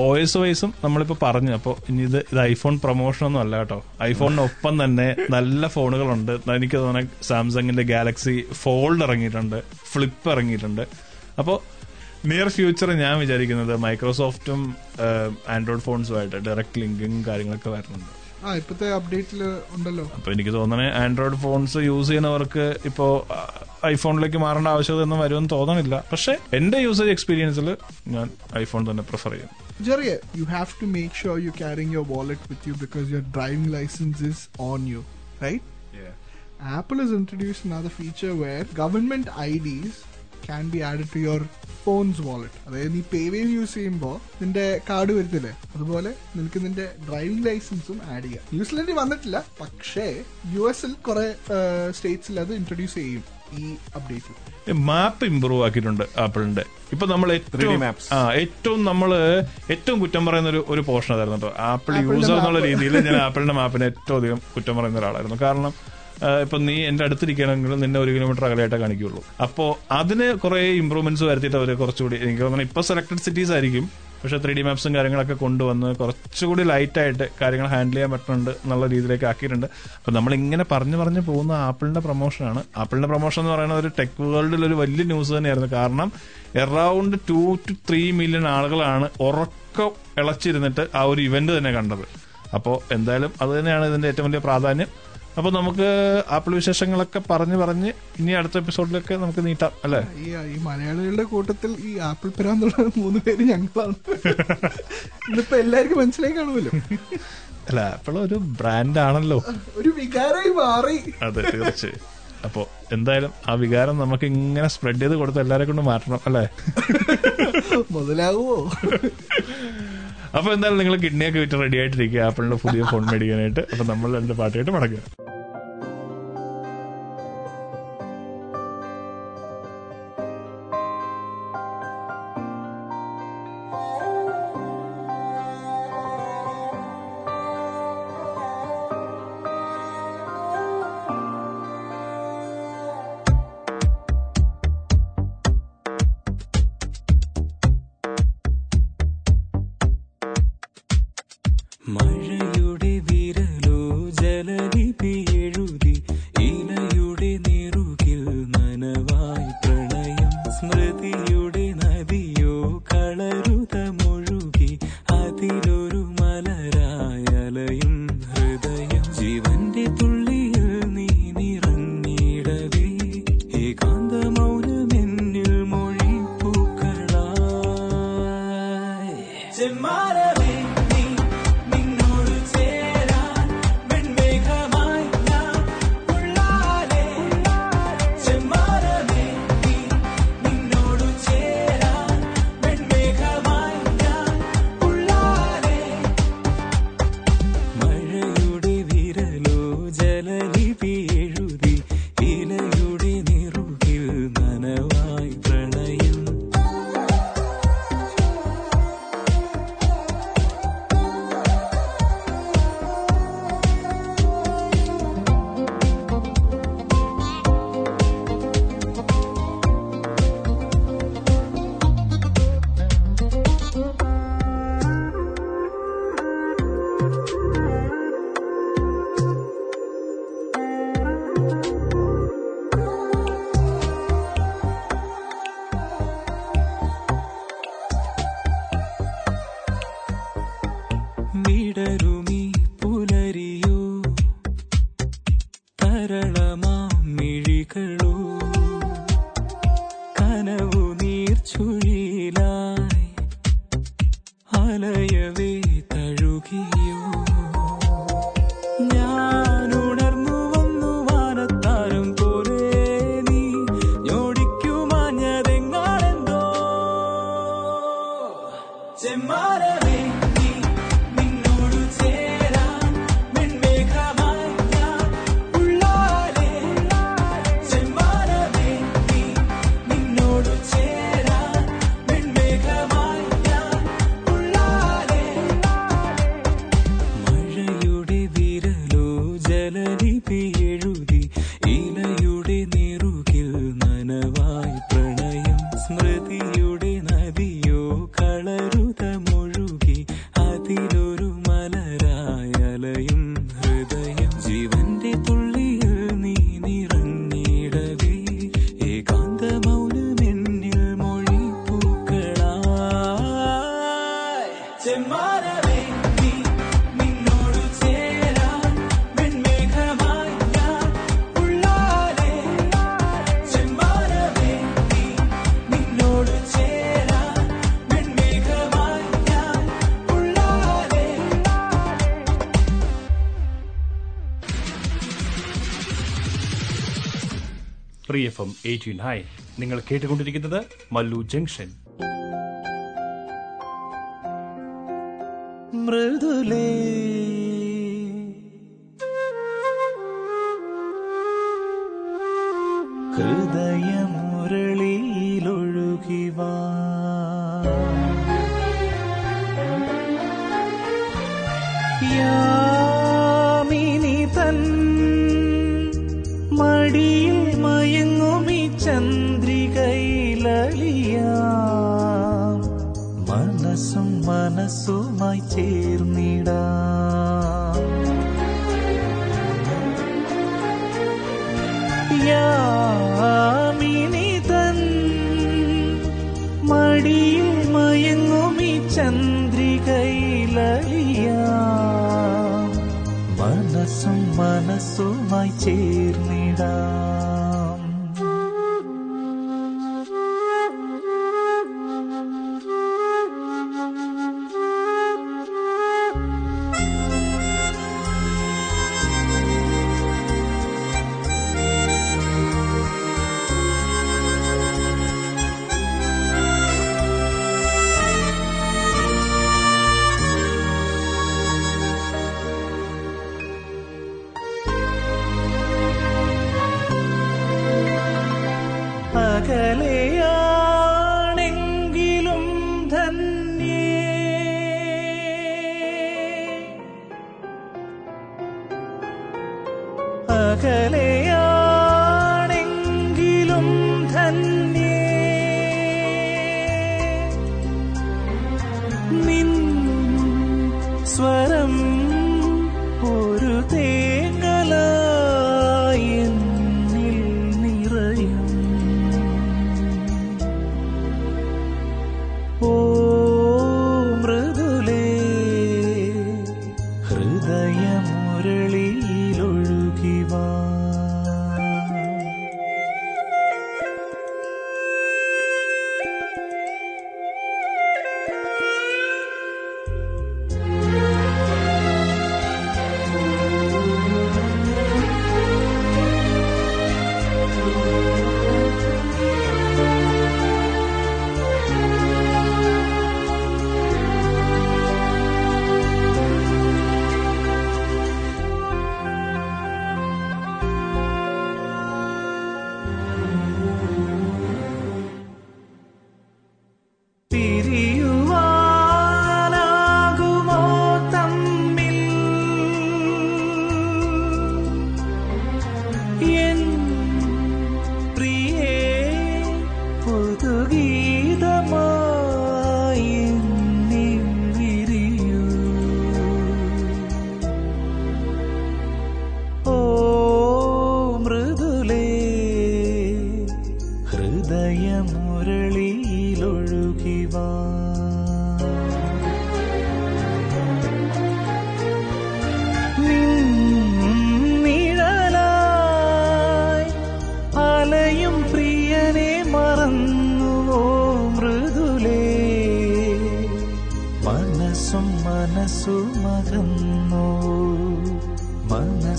ഒ എസ് വൈസും നമ്മളിപ്പോ പറഞ്ഞു. അപ്പോൾ ഇനി ഇത് ഇത് ഐഫോൺ പ്രൊമോഷൻ ഒന്നും അല്ല കേട്ടോ. ഐഫോണിനൊപ്പം തന്നെ നല്ല ഫോണുകളുണ്ട്. എനിക്ക് തോന്നുന്നത് സാംസങ്ങിന്റെ ഗാലക്സി ഫോൾഡ് ഇറങ്ങിയിട്ടുണ്ട്. ഫ്ലിപ്പ് ഇറങ്ങിയിട്ടുണ്ട്. അപ്പോൾ നിയർ ഫ്യൂച്ചർ ഞാൻ വിചാരിക്കുന്നത് മൈക്രോസോഫ്റ്റും ആൻഡ്രോയിഡ് ഫോൺസുമായിട്ട് ഡയറക്റ്റ് ലിങ്കിങ് കാര്യങ്ങളൊക്കെ വരുന്നുണ്ട്. അപ്പൊ എനിക്ക് തോന്നണേ ആൻഡ്രോയിഡ് ഫോൺസ് യൂസ് ചെയ്യുന്നവർക്ക് ഇപ്പോ ഐഫോണിലേക്ക് മാറേണ്ട ആവശ്യകത ഒന്നും വരുമെന്ന് തോന്നണില്ല. പക്ഷെ എന്റെ യൂസേജ് എക്സ്പീരിയൻസിൽ ഞാൻ ഐഫോൺ തന്നെ പ്രിഫർ ചെയ്യും. ജെറിയ you have to make sure you carrying your wallet with you because your driving licence is on you right Apple is introduce feature where government I Ds can be add to your phone's wallet അതായത് നീ പേ വേവ് യൂസ് ചെയ്യുമ്പോൾ നിന്റെ കാർഡ് വരുത്തില്ലേ? അതുപോലെ നിനക്ക് നിന്റെ ഡ്രൈവിംഗ് ലൈസൻസും ആഡ് ചെയ്യാം. ന്യൂസിലൻഡിൽ വന്നിട്ടില്ല പക്ഷേ യു എസിൽ കുറെ സ്റ്റേറ്റ്സിൽ അത് ഇൻട്രൊഡ്യൂസ് ചെയ്യും ഈ അപ്ഡേറ്റ് മാപ്പ് ഇമ്പ്രൂവ് ആക്കിയിട്ടുണ്ട് ആപ്പിളിന്റെ. ഇപ്പൊ നമ്മൾ ഏറ്റവും. ആ ഏറ്റവും നമ്മൾ ഏറ്റവും കുറ്റം പറയുന്ന ഒരു ഒരു പോർഷൻ അതായിരുന്നു കേട്ടോ. ആപ്പിൾ യൂസർ എന്നുള്ള map. രീതിയിൽ ഞാൻ ആപ്പിളിന്റെ മാപ്പിനെ ഏറ്റവും അധികം കുറ്റം പറയുന്ന ഒരാളായിരുന്നു. കാരണം ഇപ്പൊ നീ എന്റെ അടുത്തിരിക്കണമെങ്കിൽ നിന്നെ ഒരു കിലോമീറ്റർ അകലെയായിട്ട് കാണിക്കുള്ളൂ. അപ്പോ അതിന് കുറെ ഇമ്പ്രൂവ്മെന്റ്സ് വരുത്തിയിട്ട് അവർ കുറച്ചുകൂടി എനിക്ക് തോന്നുന്നു ഇപ്പൊ സെലക്ടഡ് സിറ്റീസ് ആയിരിക്കും. പക്ഷെ ത്രീ ഡി മാപ്സും കാര്യങ്ങളൊക്കെ കൊണ്ടുവന്ന് കുറച്ചുകൂടി ലൈറ്റ് ആയിട്ട് കാര്യങ്ങൾ ഹാൻഡിൽ ചെയ്യാൻ പറ്റുന്നുണ്ട് എന്നുള്ള രീതിയിലേക്ക് ആക്കിയിട്ടുണ്ട്. അപ്പൊ നമ്മൾ ഇങ്ങനെ പറഞ്ഞു പറഞ്ഞു പോകുന്ന ആപ്പിളിന്റെ പ്രൊമോഷനാണ് ആപ്പിളിന്റെ പ്രൊമോഷൻ എന്ന് പറയുന്നത് ഒരു ടെക് വേൾഡിൽ ഒരു വലിയ ന്യൂസ് തന്നെയായിരുന്നു. കാരണം around two two three million ആളുകളാണ് ഉറക്കം ഇളച്ചിരുന്നിട്ട് ആ ഒരു ഇവന്റ് തന്നെ കണ്ടത്. അപ്പോൾ എന്തായാലും അത് തന്നെയാണ് ഇതിന്റെ ഏറ്റവും വലിയ പ്രാധാന്യം. അപ്പൊ നമുക്ക് ആപ്പിൾ വിശേഷങ്ങളൊക്കെ പറഞ്ഞു പറഞ്ഞ് ഇനി അടുത്ത എപ്പിസോഡിലൊക്കെ നമുക്ക് നീട്ടാം അല്ലേ? ഈ മലയാളികളുടെ കൂട്ടത്തിൽ ഈ ആപ്പിൾ പിരാന്നുള്ള മൂന്ന് പേര് ഞങ്ങളാണ്. ഇന്നിപ്പോ എല്ലാവർക്കും മനസ്സിലായി കാണുമല്ലോ. അല്ല ആപ്പിൾ ഒരു ബ്രാൻഡ് ആണല്ലോ. ഒരു വികാരമായി മാറി. അതെ തീർച്ചയായും. അപ്പോ എന്തായാലും ആ വികാരം നമുക്ക് ഇങ്ങനെ സ്പ്രെഡ് ചെയ്ത് കൊടുത്ത് എല്ലാരെ കൊണ്ട് മാറ്റണം അല്ലേ? മുതലാകുമോ അപ്പൊ എന്തായാലും നിങ്ങൾ കിഡ്നിയൊക്കെ വിറ്റ് റെഡി ആയിട്ടിരിക്കുക. ആപ്പിളിന്റെ പുതിയ ഫോൺ മേടിക്കാനായിട്ട്. അപ്പൊ നമ്മൾ രണ്ട് പാട്ടായിട്ട് മടങ്ങുക. എഫ് എം എയ്റ്റി ഹൈ നിങ്ങൾ കേട്ടുകൊണ്ടിരിക്കുന്നത് മല്ലു ജംഗ്ഷൻ. മൃദുലേ അകലെയാണെങ്കിലും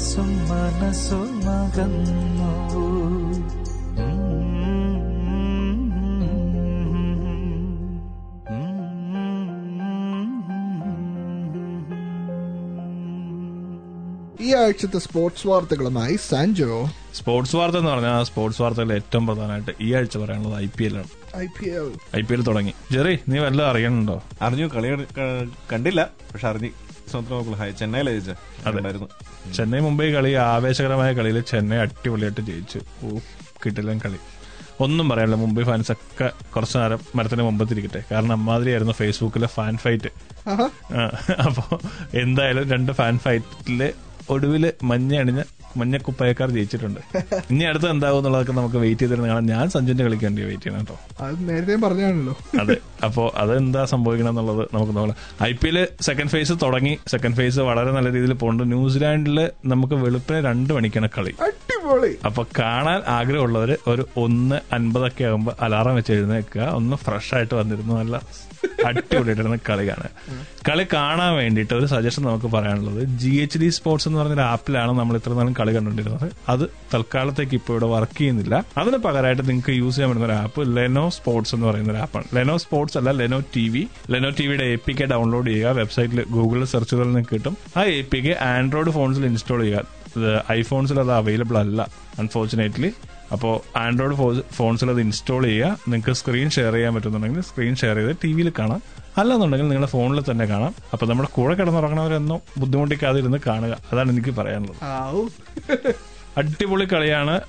മനസ്സും മനസ്സും മകന്നു ഈ ആഴ്ചത്തെ സ്പോർട്സ് വാർത്തകളുമായി സാൻജോ സ്പോർട്സ് വാർത്ത എന്ന് പറഞ്ഞാൽ സ്പോർട്സ് വാർത്തകളിൽ ഏറ്റവും പ്രധാനമായിട്ട് ഈ ആഴ്ച പറയാനുള്ളത് ഐ പി എൽ ആണ്. I P L. I P L തുടങ്ങി. ജെറി നീ വല്ലതും അറിയണുണ്ടോ അറിഞ്ഞു കളി കണ്ടില്ല. പക്ഷെ അറിഞ്ഞു. സ്വന്തം ചെന്നൈയിലായിരുന്നു ചെന്നൈ മുംബൈ കളി ആവേശകരമായ കളിയിൽ ചെന്നൈ അടിപൊളിയായിട്ട് ജയിച്ചു. ഓ കിട്ടില്ല കളി. ഒന്നും പറയാനില്ല മുംബൈ ഫാൻസ് ഒക്കെ കുറച്ചു നേരം മരത്തിന് മുമ്പത്തിരിക്കട്ടെ. കാരണം അമ്മാതിരിയായിരുന്നു ഫേസ്ബുക്കിലെ ഫാൻ ഫൈറ്റ് അപ്പോ എന്തായാലും രണ്ട് ഫാൻ ഫൈറ്റിൽ ഒടുവിൽ മഞ്ഞ അണിഞ്ഞ മഞ്ഞക്കുപ്പയക്കാർ ജയിച്ചിട്ടുണ്ട്. ഇനി അടുത്ത് എന്താവും എന്നുള്ളതൊക്കെ നമുക്ക് വെയിറ്റ് ചെയ്തിരുന്നു കാണാൻ ഞാൻ സഞ്ജുവിന്റെ കളിക്ക് വേണ്ടി വെയിറ്റ് ചെയ്യണം കേട്ടോ. അത് നേരത്തെ പറഞ്ഞാണല്ലോ. അതെ. അപ്പോ അതെന്താ സംഭവിക്കണം എന്നുള്ളത് നമുക്ക് നോക്കാം. I P L second phase തുടങ്ങി. സെക്കൻഡ് ഫേസ് വളരെ നല്ല രീതിയിൽ പോകുന്നുണ്ട് ന്യൂസിലാൻഡിൽ നമുക്ക് വെളുപ്പിന് രണ്ട് മണിക്കാണ് കളി. അടിപൊളി. അപ്പൊ കാണാൻ ആഗ്രഹമുള്ളവര് ഒരു ഒന്ന് അൻപതൊക്കെ ആകുമ്പോ അലാറം വെച്ച് എഴുന്നേക്കുക ഒന്ന് ഫ്രഷ് ആയിട്ട് വന്നിരുന്നു നല്ല അടിപൊളിയായിട്ടിരുന്ന് കളി കാണാൻ കളി കാണാൻ വേണ്ടിയിട്ട് ഒരു സജഷൻ നമുക്ക് പറയാനുള്ളത് ജി എച്ച് ഡി സ്പോർട്സ് എന്ന് പറഞ്ഞൊരു ആപ്പിലാണ് നമ്മൾ ഇത്ര നാളും കളി കണ്ടുകൊണ്ടിരുന്നത്. അത് തൽക്കാലത്തേക്ക് ഇപ്പോൾ ഇവിടെ വർക്ക് ചെയ്യുന്നില്ല. അതിന് പകരമായിട്ട് നിങ്ങൾക്ക് യൂസ് ചെയ്യാൻ പറ്റുന്ന ഒരു ആപ്പ് ലെനോ സ്പോർട്സ് എന്ന് പറയുന്ന ഒരു ആപ്പാണ് ലെനോ സ്പോർട്സ് അല്ല Leno T V Leno T വിയുടെ എ പി കെ ഡൗൺലോഡ് ചെയ്യുക. വെബ്സൈറ്റിൽ ഗൂഗിളിൽ സെർച്ച് ചെയ്താൽ നിങ്ങൾക്ക് കിട്ടും. ആ എ പി കെ ആൻഡ്രോയിഡ് ഫോൺസിൽ ഇൻസ്റ്റാൾ ചെയ്യുക. ഐഫോൺസിൽ അത് അവൈലബിൾ അല്ല അൺഫോർച്ചുനേറ്റ്ലി അപ്പോൾ ആൻഡ്രോയിഡ് ഫോൺസിൽ അത് ഇൻസ്റ്റാൾ ചെയ്യുക. നിങ്ങൾക്ക് സ്ക്രീൻ ഷെയർ ചെയ്യാൻ പറ്റുന്നുണ്ടെങ്കിൽ സ്ക്രീൻ ഷെയർ ചെയ്ത് ടി വിയിൽ കാണാം. അല്ലെന്നുണ്ടെങ്കിൽ നിങ്ങളുടെ ഫോണിൽ തന്നെ കാണാം. അപ്പൊ നമ്മുടെ കൂടെ കിടന്നുറങ്ങണവരെന്നോ ബുദ്ധിമുട്ടിക്കാതിരുന്ന് കാണുക. അതാണ് എനിക്ക് പറയാനുള്ളത്. അടിപൊളി കളിയാണ്.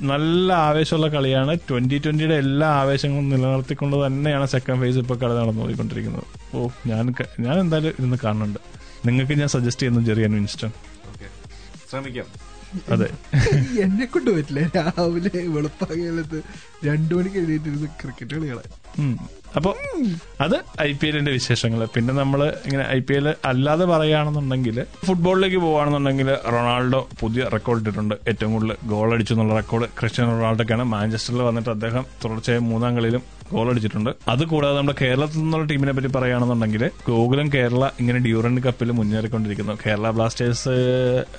നല്ല ആവേശമുള്ള കളിയാണ്. ട്വന്റി ട്വന്റിയുടെ എല്ലാ ആവേശങ്ങളും നിലനിർത്തിക്കൊണ്ട് തന്നെയാണ് സെക്കൻഡ് ഫേസ് ഇപ്പോൾ കളി നടന്നുപോയിക്കൊണ്ടിരിക്കുന്നത് ഓ ഞാൻ ഞാൻ എന്തായാലും ഇരുന്ന് കാണുന്നുണ്ട്. നിങ്ങൾക്ക് ഞാൻ സജസ്റ്റ് ചെയ്യുന്നു ചെറിയ ഇൻസ്റ്റ ഓക്കെ. ശ്രമിക്കാം. അതെ. എന്നെ കൊണ്ട് പറ്റില്ല. രാവിലെ വെളുപ്പാകലത്ത് രണ്ടു മണിക്ക് എഴുതിയിട്ടിരുന്ന് ക്രിക്കറ്റ് കളികളെ. അപ്പോൾ അപ്പൊ അത് ഐ പി എല്ലിന്റെ വിശേഷങ്ങൾ പിന്നെ നമ്മൾ ഇങ്ങനെ ഐ പി എൽ അല്ലാതെ പറയുകയാണെന്നുണ്ടെങ്കിൽ ഫുട്ബോളിലേക്ക് പോവുകയാണെന്നുണ്ടെങ്കിൽ റൊണാൾഡോ പുതിയ റെക്കോർഡ് ഇട്ടിട്ടുണ്ട്. ഏറ്റവും കൂടുതൽ ഗോൾ അടിച്ചു എന്നുള്ള റെക്കോർഡ് ക്രിസ്ത്യാനോ റൊണാൾഡോക്കാണ്. മാഞ്ചസ്റ്ററിൽ വന്നിട്ട് അദ്ദേഹം തുടർച്ചയായ മൂന്നാം കളിയിലും ഗോൾ അടിച്ചിട്ടുണ്ട്. അത് കൂടാതെ നമ്മുടെ കേരളത്തിൽ നിന്നുള്ള ടീമിനെ പറ്റി പറയുകയാണെന്നുണ്ടെങ്കിൽ ഗോകുലം കേരള ഇങ്ങനെ ഡ്യൂറൻ കപ്പിൽ മുന്നേറിക്കൊണ്ടിരിക്കുന്നു. കേരള ബ്ലാസ്റ്റേഴ്സ്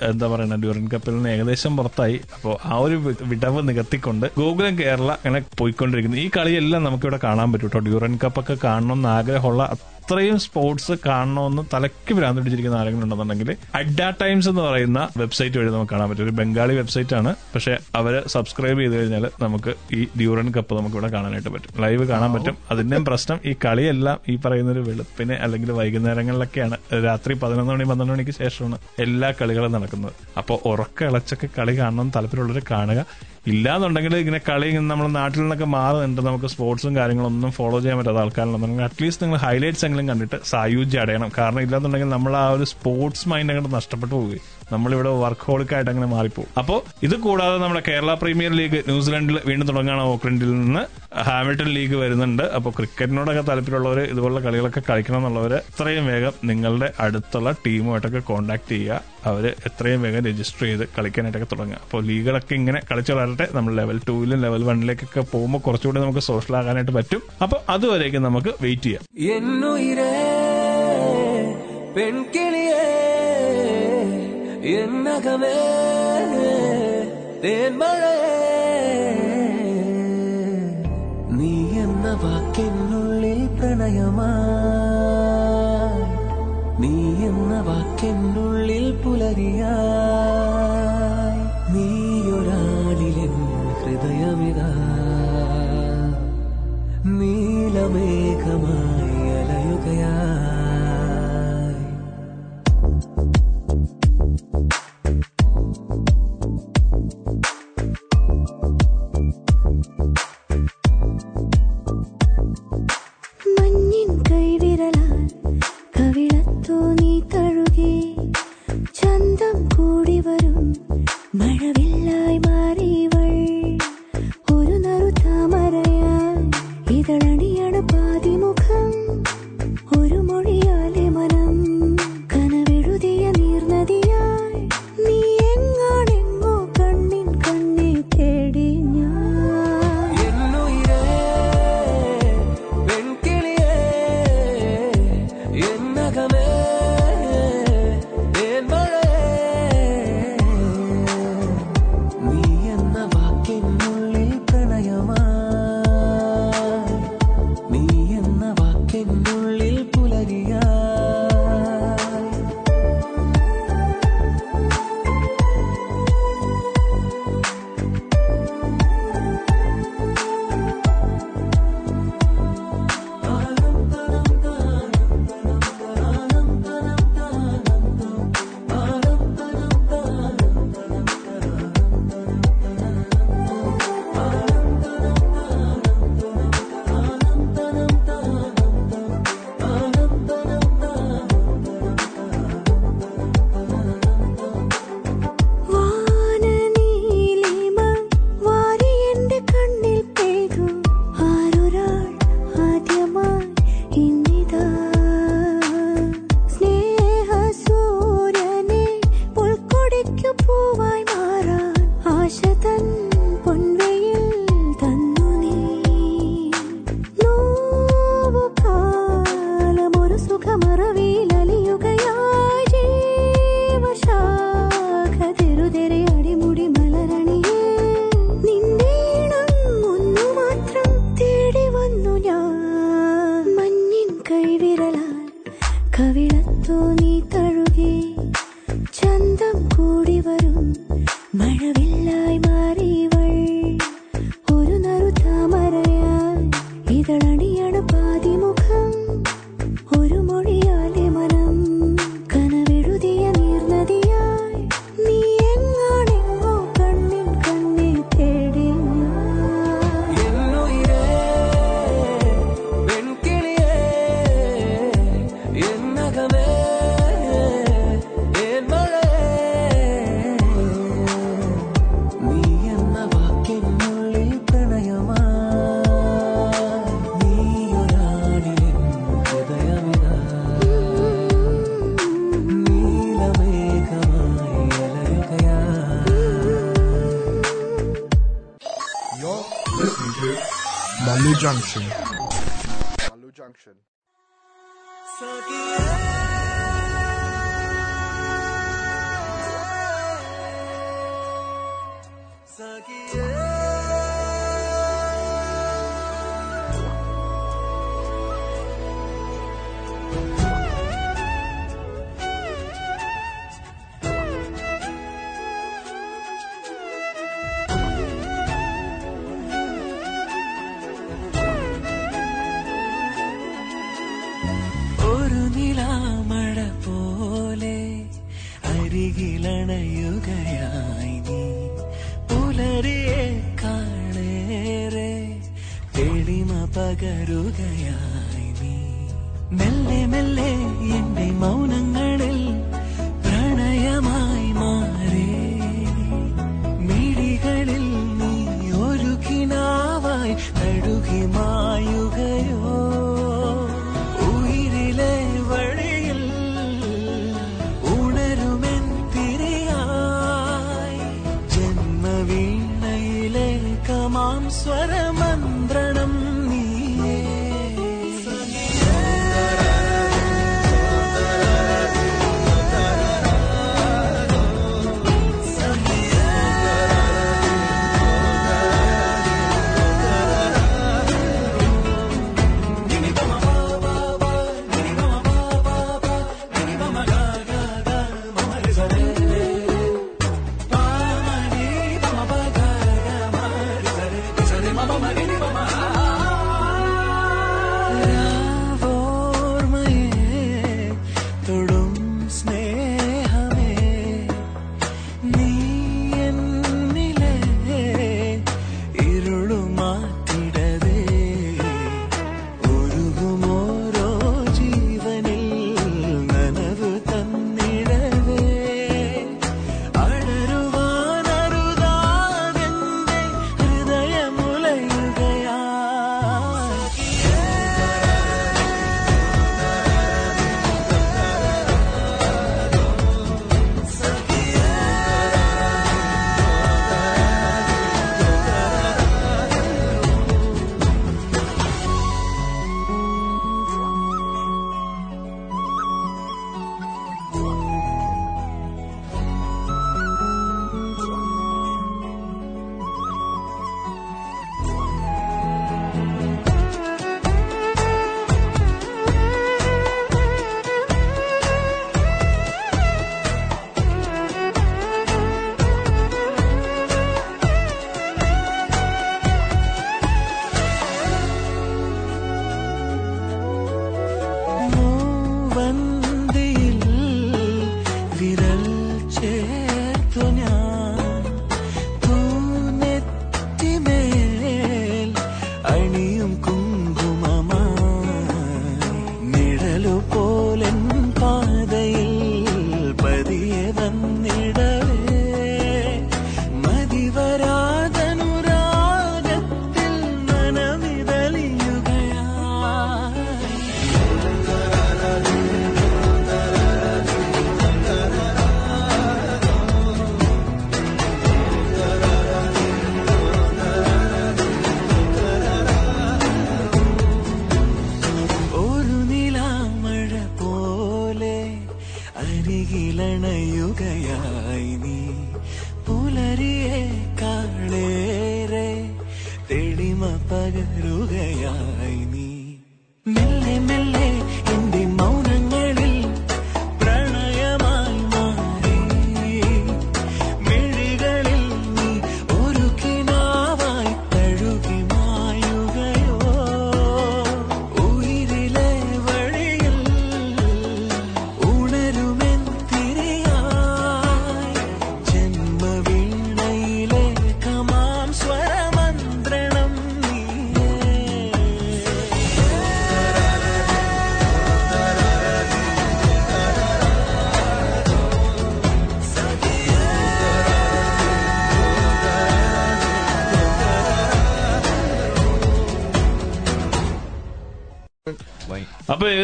എന്താ പറയുക ഡ്യൂറൻ കപ്പിൽ നിന്ന് ഏകദേശം പുറത്തായി. അപ്പോൾ ആ ഒരു വിടവ് നികത്തിക്കൊണ്ട് ഗോകുലം കേരള ഇങ്ങനെ പോയിക്കൊണ്ടിരിക്കുന്നു. ഈ കളിയെല്ലാം നമുക്കിവിടെ കാണാൻ പറ്റും കേട്ടോ ഡ്യൂറൻ കപ്പൊക്കെ കാണണമെന്ന് ആഗ്രഹമുള്ള അത്രയും സ്പോർട്സ് കാണണമെന്ന് തലയ്ക്ക് ഭ്രാന്ത് പിടിച്ചിരിക്കുന്ന ആരെങ്കിലും ഉണ്ടെന്നുണ്ടെങ്കിൽ അഡ്ഡ ടൈംസ് എന്ന് പറയുന്ന വെബ്സൈറ്റ് വഴി നമുക്ക് കാണാൻ പറ്റും. ഒരു ബംഗാളി വെബ്സൈറ്റ് ആണ്. പക്ഷെ അവർ സബ്സ്ക്രൈബ് ചെയ്ത് കഴിഞ്ഞാൽ നമുക്ക് ഈ ഡ്യൂറൻ കപ്പ് നമുക്ക് ഇവിടെ കാണാനായിട്ട് പറ്റും. ലൈവ് കാണാൻ പറ്റും. അതിന്റെയും പ്രശ്നം ഈ കളിയെല്ലാം ഈ പറയുന്ന ഒരു വെളുപ്പിന് അല്ലെങ്കിൽ വൈകുന്നേരങ്ങളിലൊക്കെയാണ്. രാത്രി പതിനൊന്ന് മണി പന്ത്രണ്ട് മണിക്ക് ശേഷമാണ് എല്ലാ കളികളും നടക്കുന്നത്. അപ്പോൾ ഉറക്ക ഇളച്ചൊക്കെ കളി കാണണം താല്പര്യമുള്ളവർ കാണുക. ഇല്ലാന്നുണ്ടെങ്കിൽ ഇങ്ങനെ കളി നമ്മൾ നാട്ടിൽ നിന്നൊക്കെ മാറുന്നുണ്ട്. നമുക്ക് സ്പോർട്സും കാര്യങ്ങളൊന്നും ഫോളോ ചെയ്യാൻ പറ്റാത്ത ആൾക്കാരുണ്ടെന്നുണ്ടെങ്കിൽ അറ്റ്ലീസ്റ്റ് നിങ്ങൾ ഹൈലൈറ്റ്സ് എങ്കിലും കണ്ടിട്ട് സായുജ്യം അടയണം. കാരണം ഇല്ലാന്നുണ്ടെങ്കിൽ നമ്മൾ ആ ഒരു സ്പോർട്സ് മൈൻഡ് അങ്ങോട്ട് നഷ്ടപ്പെട്ടു പോവുകയും. നമ്മളിവിടെ വർക്കോളിക്കായിട്ട് അങ്ങനെ മാറിപ്പോകും അപ്പോ ഇത് കൂടാതെ നമ്മുടെ കേരള പ്രീമിയർ ലീഗ് ന്യൂസിലൻഡിൽ വീണ്ടും തുടങ്ങുകയാണ് ഓക്ലൻഡിൽ നിന്ന്. ഹാമിൽട്ടൺ ലീഗ് വരുന്നുണ്ട്. അപ്പോൾ ക്രിക്കറ്റിനോടൊക്കെ താല്പര്യമുള്ളവര് ഇതുപോലുള്ള കളികളൊക്കെ കളിക്കണം എന്നുള്ളവര് എത്രയും വേഗം നിങ്ങളുടെ അടുത്തുള്ള ടീമുമായിട്ടൊക്കെ കോൺടാക്ട് ചെയ്യുക. അവർ എത്രയും വേഗം രജിസ്റ്റർ ചെയ്ത് കളിക്കാനായിട്ടൊക്കെ തുടങ്ങുക. അപ്പോൾ ലീഗുകളൊക്കെ ഇങ്ങനെ കളിച്ചു വളരട്ടെ. നമ്മൾ ലെവൽ ടൂവിലും ലെവൽ വണ്ണിലേക്കൊക്കെ പോകുമ്പോൾ കുറച്ചുകൂടി നമുക്ക് സോഷ്യൽ ആകാനായിട്ട് പറ്റും. അപ്പോൾ അതുവരേക്കും നമുക്ക് വെയിറ്റ് ചെയ്യാം. ഇന്നകമേ തേന്മഴയേ നീ എന്ന വാക്കിനുള്ളിൽ പ്രണയമാ നീ എന്ന വാക്കിനുള്ളിൽ പുലരിയാ നീയൊരാളിലൻ ഹൃദയമിതാ. നീലമേഘമായി അലയുകയാ. 감 사.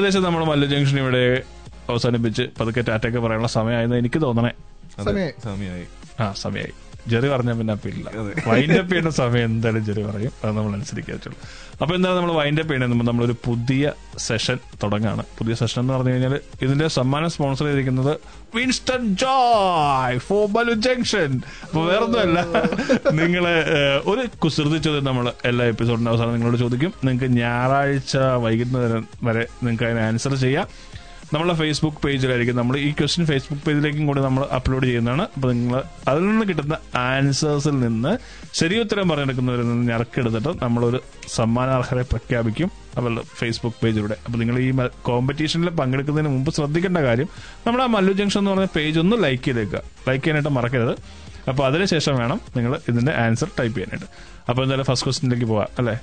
ഏകദേശം നമ്മൾ മല്ല ജംഗ്ഷൻ ഇവിടെ അവസാനിപ്പിച്ച് പതുക്കെ ടാറ്റൊക്കെ പറയാനുള്ള സമയമായെന്ന് എനിക്ക് തോന്നണേ. സമയമായി. ആ സമയമായി. ജെറി പറഞ്ഞ പിന്നെ പിള്ള. വൈൻഡപ്പ് വൈൻഡ് അപ്പ് ചെയ്യുന്ന സമയം എന്തായാലും ജെറി പറയും. അത് നമ്മൾ അനുസരിക്കാറ്റുള്ളൂ. അപ്പൊ എന്തായാലും നമ്മൾ വൈൻഡ് അപ്പ് മുമ്പ് നമ്മളൊരു പുതിയ സെഷൻ തുടങ്ങാണ്. പുതിയ സെഷൻ എന്ന് പറഞ്ഞു കഴിഞ്ഞാൽ ഇതിന്റെ സമ്മാനം സ്പോൺസർ ചെയ്തിരിക്കുന്നത് വിൻസ്റ്റൺ ജോയ് ഫോർ ബലു ജംഗ്ഷൻ അപ്പൊ വേറൊന്നുമല്ല. നിങ്ങളെ ഒരു കുസൃതി ചോദ്യം നമ്മൾ എല്ലാ എപ്പിസോഡിന്റെ അവസാനം നിങ്ങളോട് ചോദിക്കും. നിങ്ങൾക്ക് ഞായറാഴ്ച വൈകുന്നേരം വരെ നിങ്ങൾക്ക് അതിന് ആൻസർ ചെയ്യാം. നമ്മളെ ഫേസ്ബുക്ക് പേജിലായിരിക്കും നമ്മൾ ഈ ക്വസ്റ്റ്യൻ ഫേസ്ബുക്ക് പേജിലേക്കും കൂടി നമ്മൾ അപ്ലോഡ് ചെയ്യുന്നതാണ്. അപ്പൊ നിങ്ങൾ അതിൽ നിന്ന് കിട്ടുന്ന ആൻസേഴ്സിൽ നിന്ന് ശരി ഉത്തരം പറഞ്ഞെടുക്കുന്നവരിൽ നിന്ന് ഞറക്കെടുത്തിട്ട് നമ്മളൊരു സമ്മാനാർഹരെ പ്രഖ്യാപിക്കും. അവരുടെ ഫേസ്ബുക്ക് പേജിലൂടെ അപ്പൊ നിങ്ങൾ ഈ കോമ്പറ്റീഷനിൽ പങ്കെടുക്കുന്നതിന് മുമ്പ് ശ്രദ്ധിക്കേണ്ട കാര്യം നമ്മുടെ ആ മല്ലു ജംഗ്ഷൻ എന്ന് പറഞ്ഞ പേജ് ഒന്ന് ലൈക്ക് ചെയ്തേക്കുക. ലൈക്ക് ചെയ്യാനായിട്ട് മറക്കരുത്. അപ്പൊ അതിനുശേഷം വേണം നിങ്ങൾ ഇതിന്റെ ആൻസർ ടൈപ്പ് ചെയ്യാനായിട്ട്. അപ്പൊ എന്തായാലും ഫസ്റ്റ് ക്വസ്റ്റിനിലേക്ക് പോവാം അല്ലെ?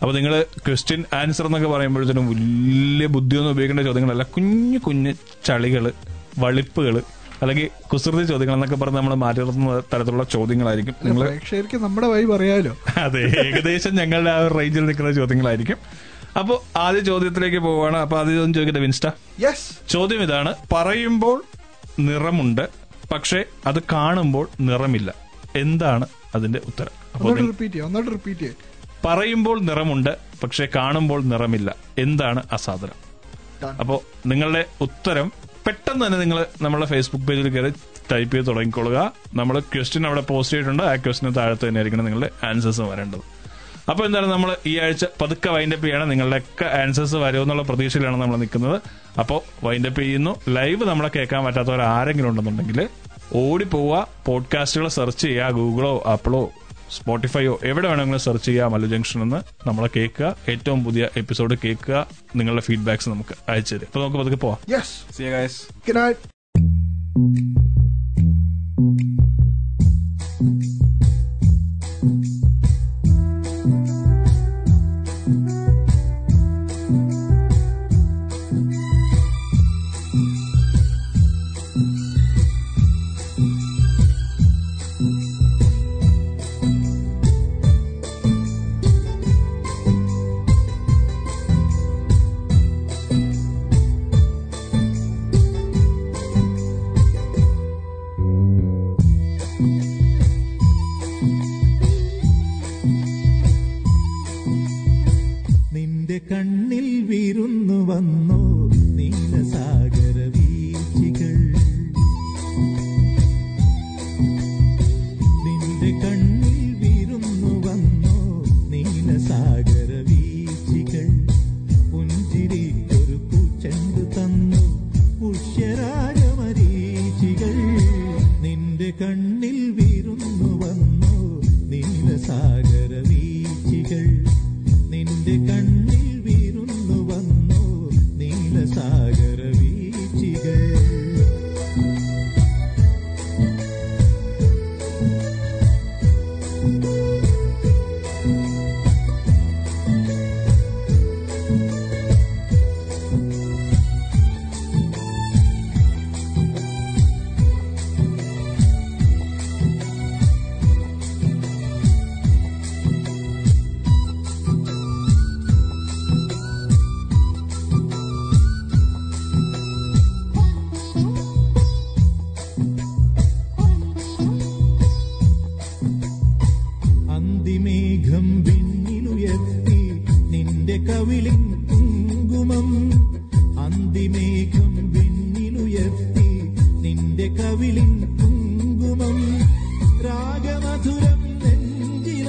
അപ്പൊ നിങ്ങൾ ക്വസ്റ്റ്യൻ ആൻസർ എന്നൊക്കെ പറയുമ്പോഴത്തേനും വലിയ ബുദ്ധിയൊന്നും ഉപയോഗിക്കേണ്ട ചോദ്യങ്ങളല്ല. കുഞ്ഞു കുഞ്ഞു ചളികൾ വളിപ്പുകൾ അല്ലെങ്കിൽ കുസൃതി ചോദ്യങ്ങൾ എന്നൊക്കെ പറഞ്ഞ് നമ്മൾ മാറ്റി നിർത്തുന്ന തരത്തിലുള്ള ചോദ്യങ്ങളായിരിക്കും. നിങ്ങൾ പ്രേക്ഷകർക്ക് നമ്മുടെ വഴി പറയാലോ അതെ ഏകദേശം ഞങ്ങളുടെ ആ ഒരു റേഞ്ചിൽ നിൽക്കുന്ന ചോദ്യങ്ങളായിരിക്കും. അപ്പോൾ ആദ്യ ചോദ്യത്തിലേക്ക് പോവാണ്. അപ്പൊ ആദ്യം ചോദ്യം ചോദിക്കട്ടെ വിൻസ്റ്റ? യെസ് ചോദ്യം ഇതാണ്. പറയുമ്പോൾ നിറമുണ്ട് പക്ഷേ അത് കാണുമ്പോൾ നിറമില്ല. എന്താണ് അതിന്റെ ഉത്തരം? അപ്പോൾ പറയുമ്പോൾ നിറമുണ്ട് പക്ഷെ കാണുമ്പോൾ നിറമില്ല. എന്താണ് ആ സാധനം Done. അപ്പോ നിങ്ങളുടെ ഉത്തരം പെട്ടെന്ന് തന്നെ നിങ്ങൾ നമ്മുടെ ഫേസ്ബുക്ക് പേജിൽ കയറി ടൈപ്പ് ചെയ്ത് തുടങ്ങിക്കൊള്ളുക. നമ്മൾ ക്വസ്റ്റ്യൻ അവിടെ പോസ്റ്റ് ചെയ്തിട്ടുണ്ട്. ആ ക്വസ്റ്റിന് താഴത്ത് തന്നെ ആയിരിക്കണം നിങ്ങളുടെ ആൻസേഴ്സ് വരേണ്ടത്. അപ്പൊ എന്താണ് നമ്മൾ ഈ ആഴ്ച പതുക്കെ വൈൻഡപ്പ് ചെയ്യണം. നിങ്ങളുടെയൊക്കെ ആൻസേഴ്സ് വരുമെന്നുള്ള പ്രതീക്ഷയിലാണ് നമ്മൾ നിൽക്കുന്നത്. അപ്പോൾ വൈൻഡപ്പ് ചെയ്യുന്നു. ലൈവ് നമ്മളെ കേൾക്കാൻ പറ്റാത്തവർ ആരെങ്കിലും ഉണ്ടെന്നുണ്ടെങ്കിൽ ഓടിപ്പോവുക. പോഡ്കാസ്റ്റുകൾ സെർച്ച് ചെയ്യുക. ഗൂഗിളോ ആപ്പിളോ സ്പോട്ടിഫൈയോ എവിടെ വേണമെങ്കിലും സെർച്ച് ചെയ്യുക മല്ലു ജംഗ്ഷൻ എന്ന് നമ്മളെ കേൾക്കുക. ഏറ്റവും പുതിയ എപ്പിസോഡ് കേൾക്കുക നിങ്ങളുടെ ഫീഡ്ബാക്സ് നമുക്ക് അയച്ചു തരും അപ്പൊ നമുക്ക് പതുക്കെ പോവാം.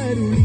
Maria.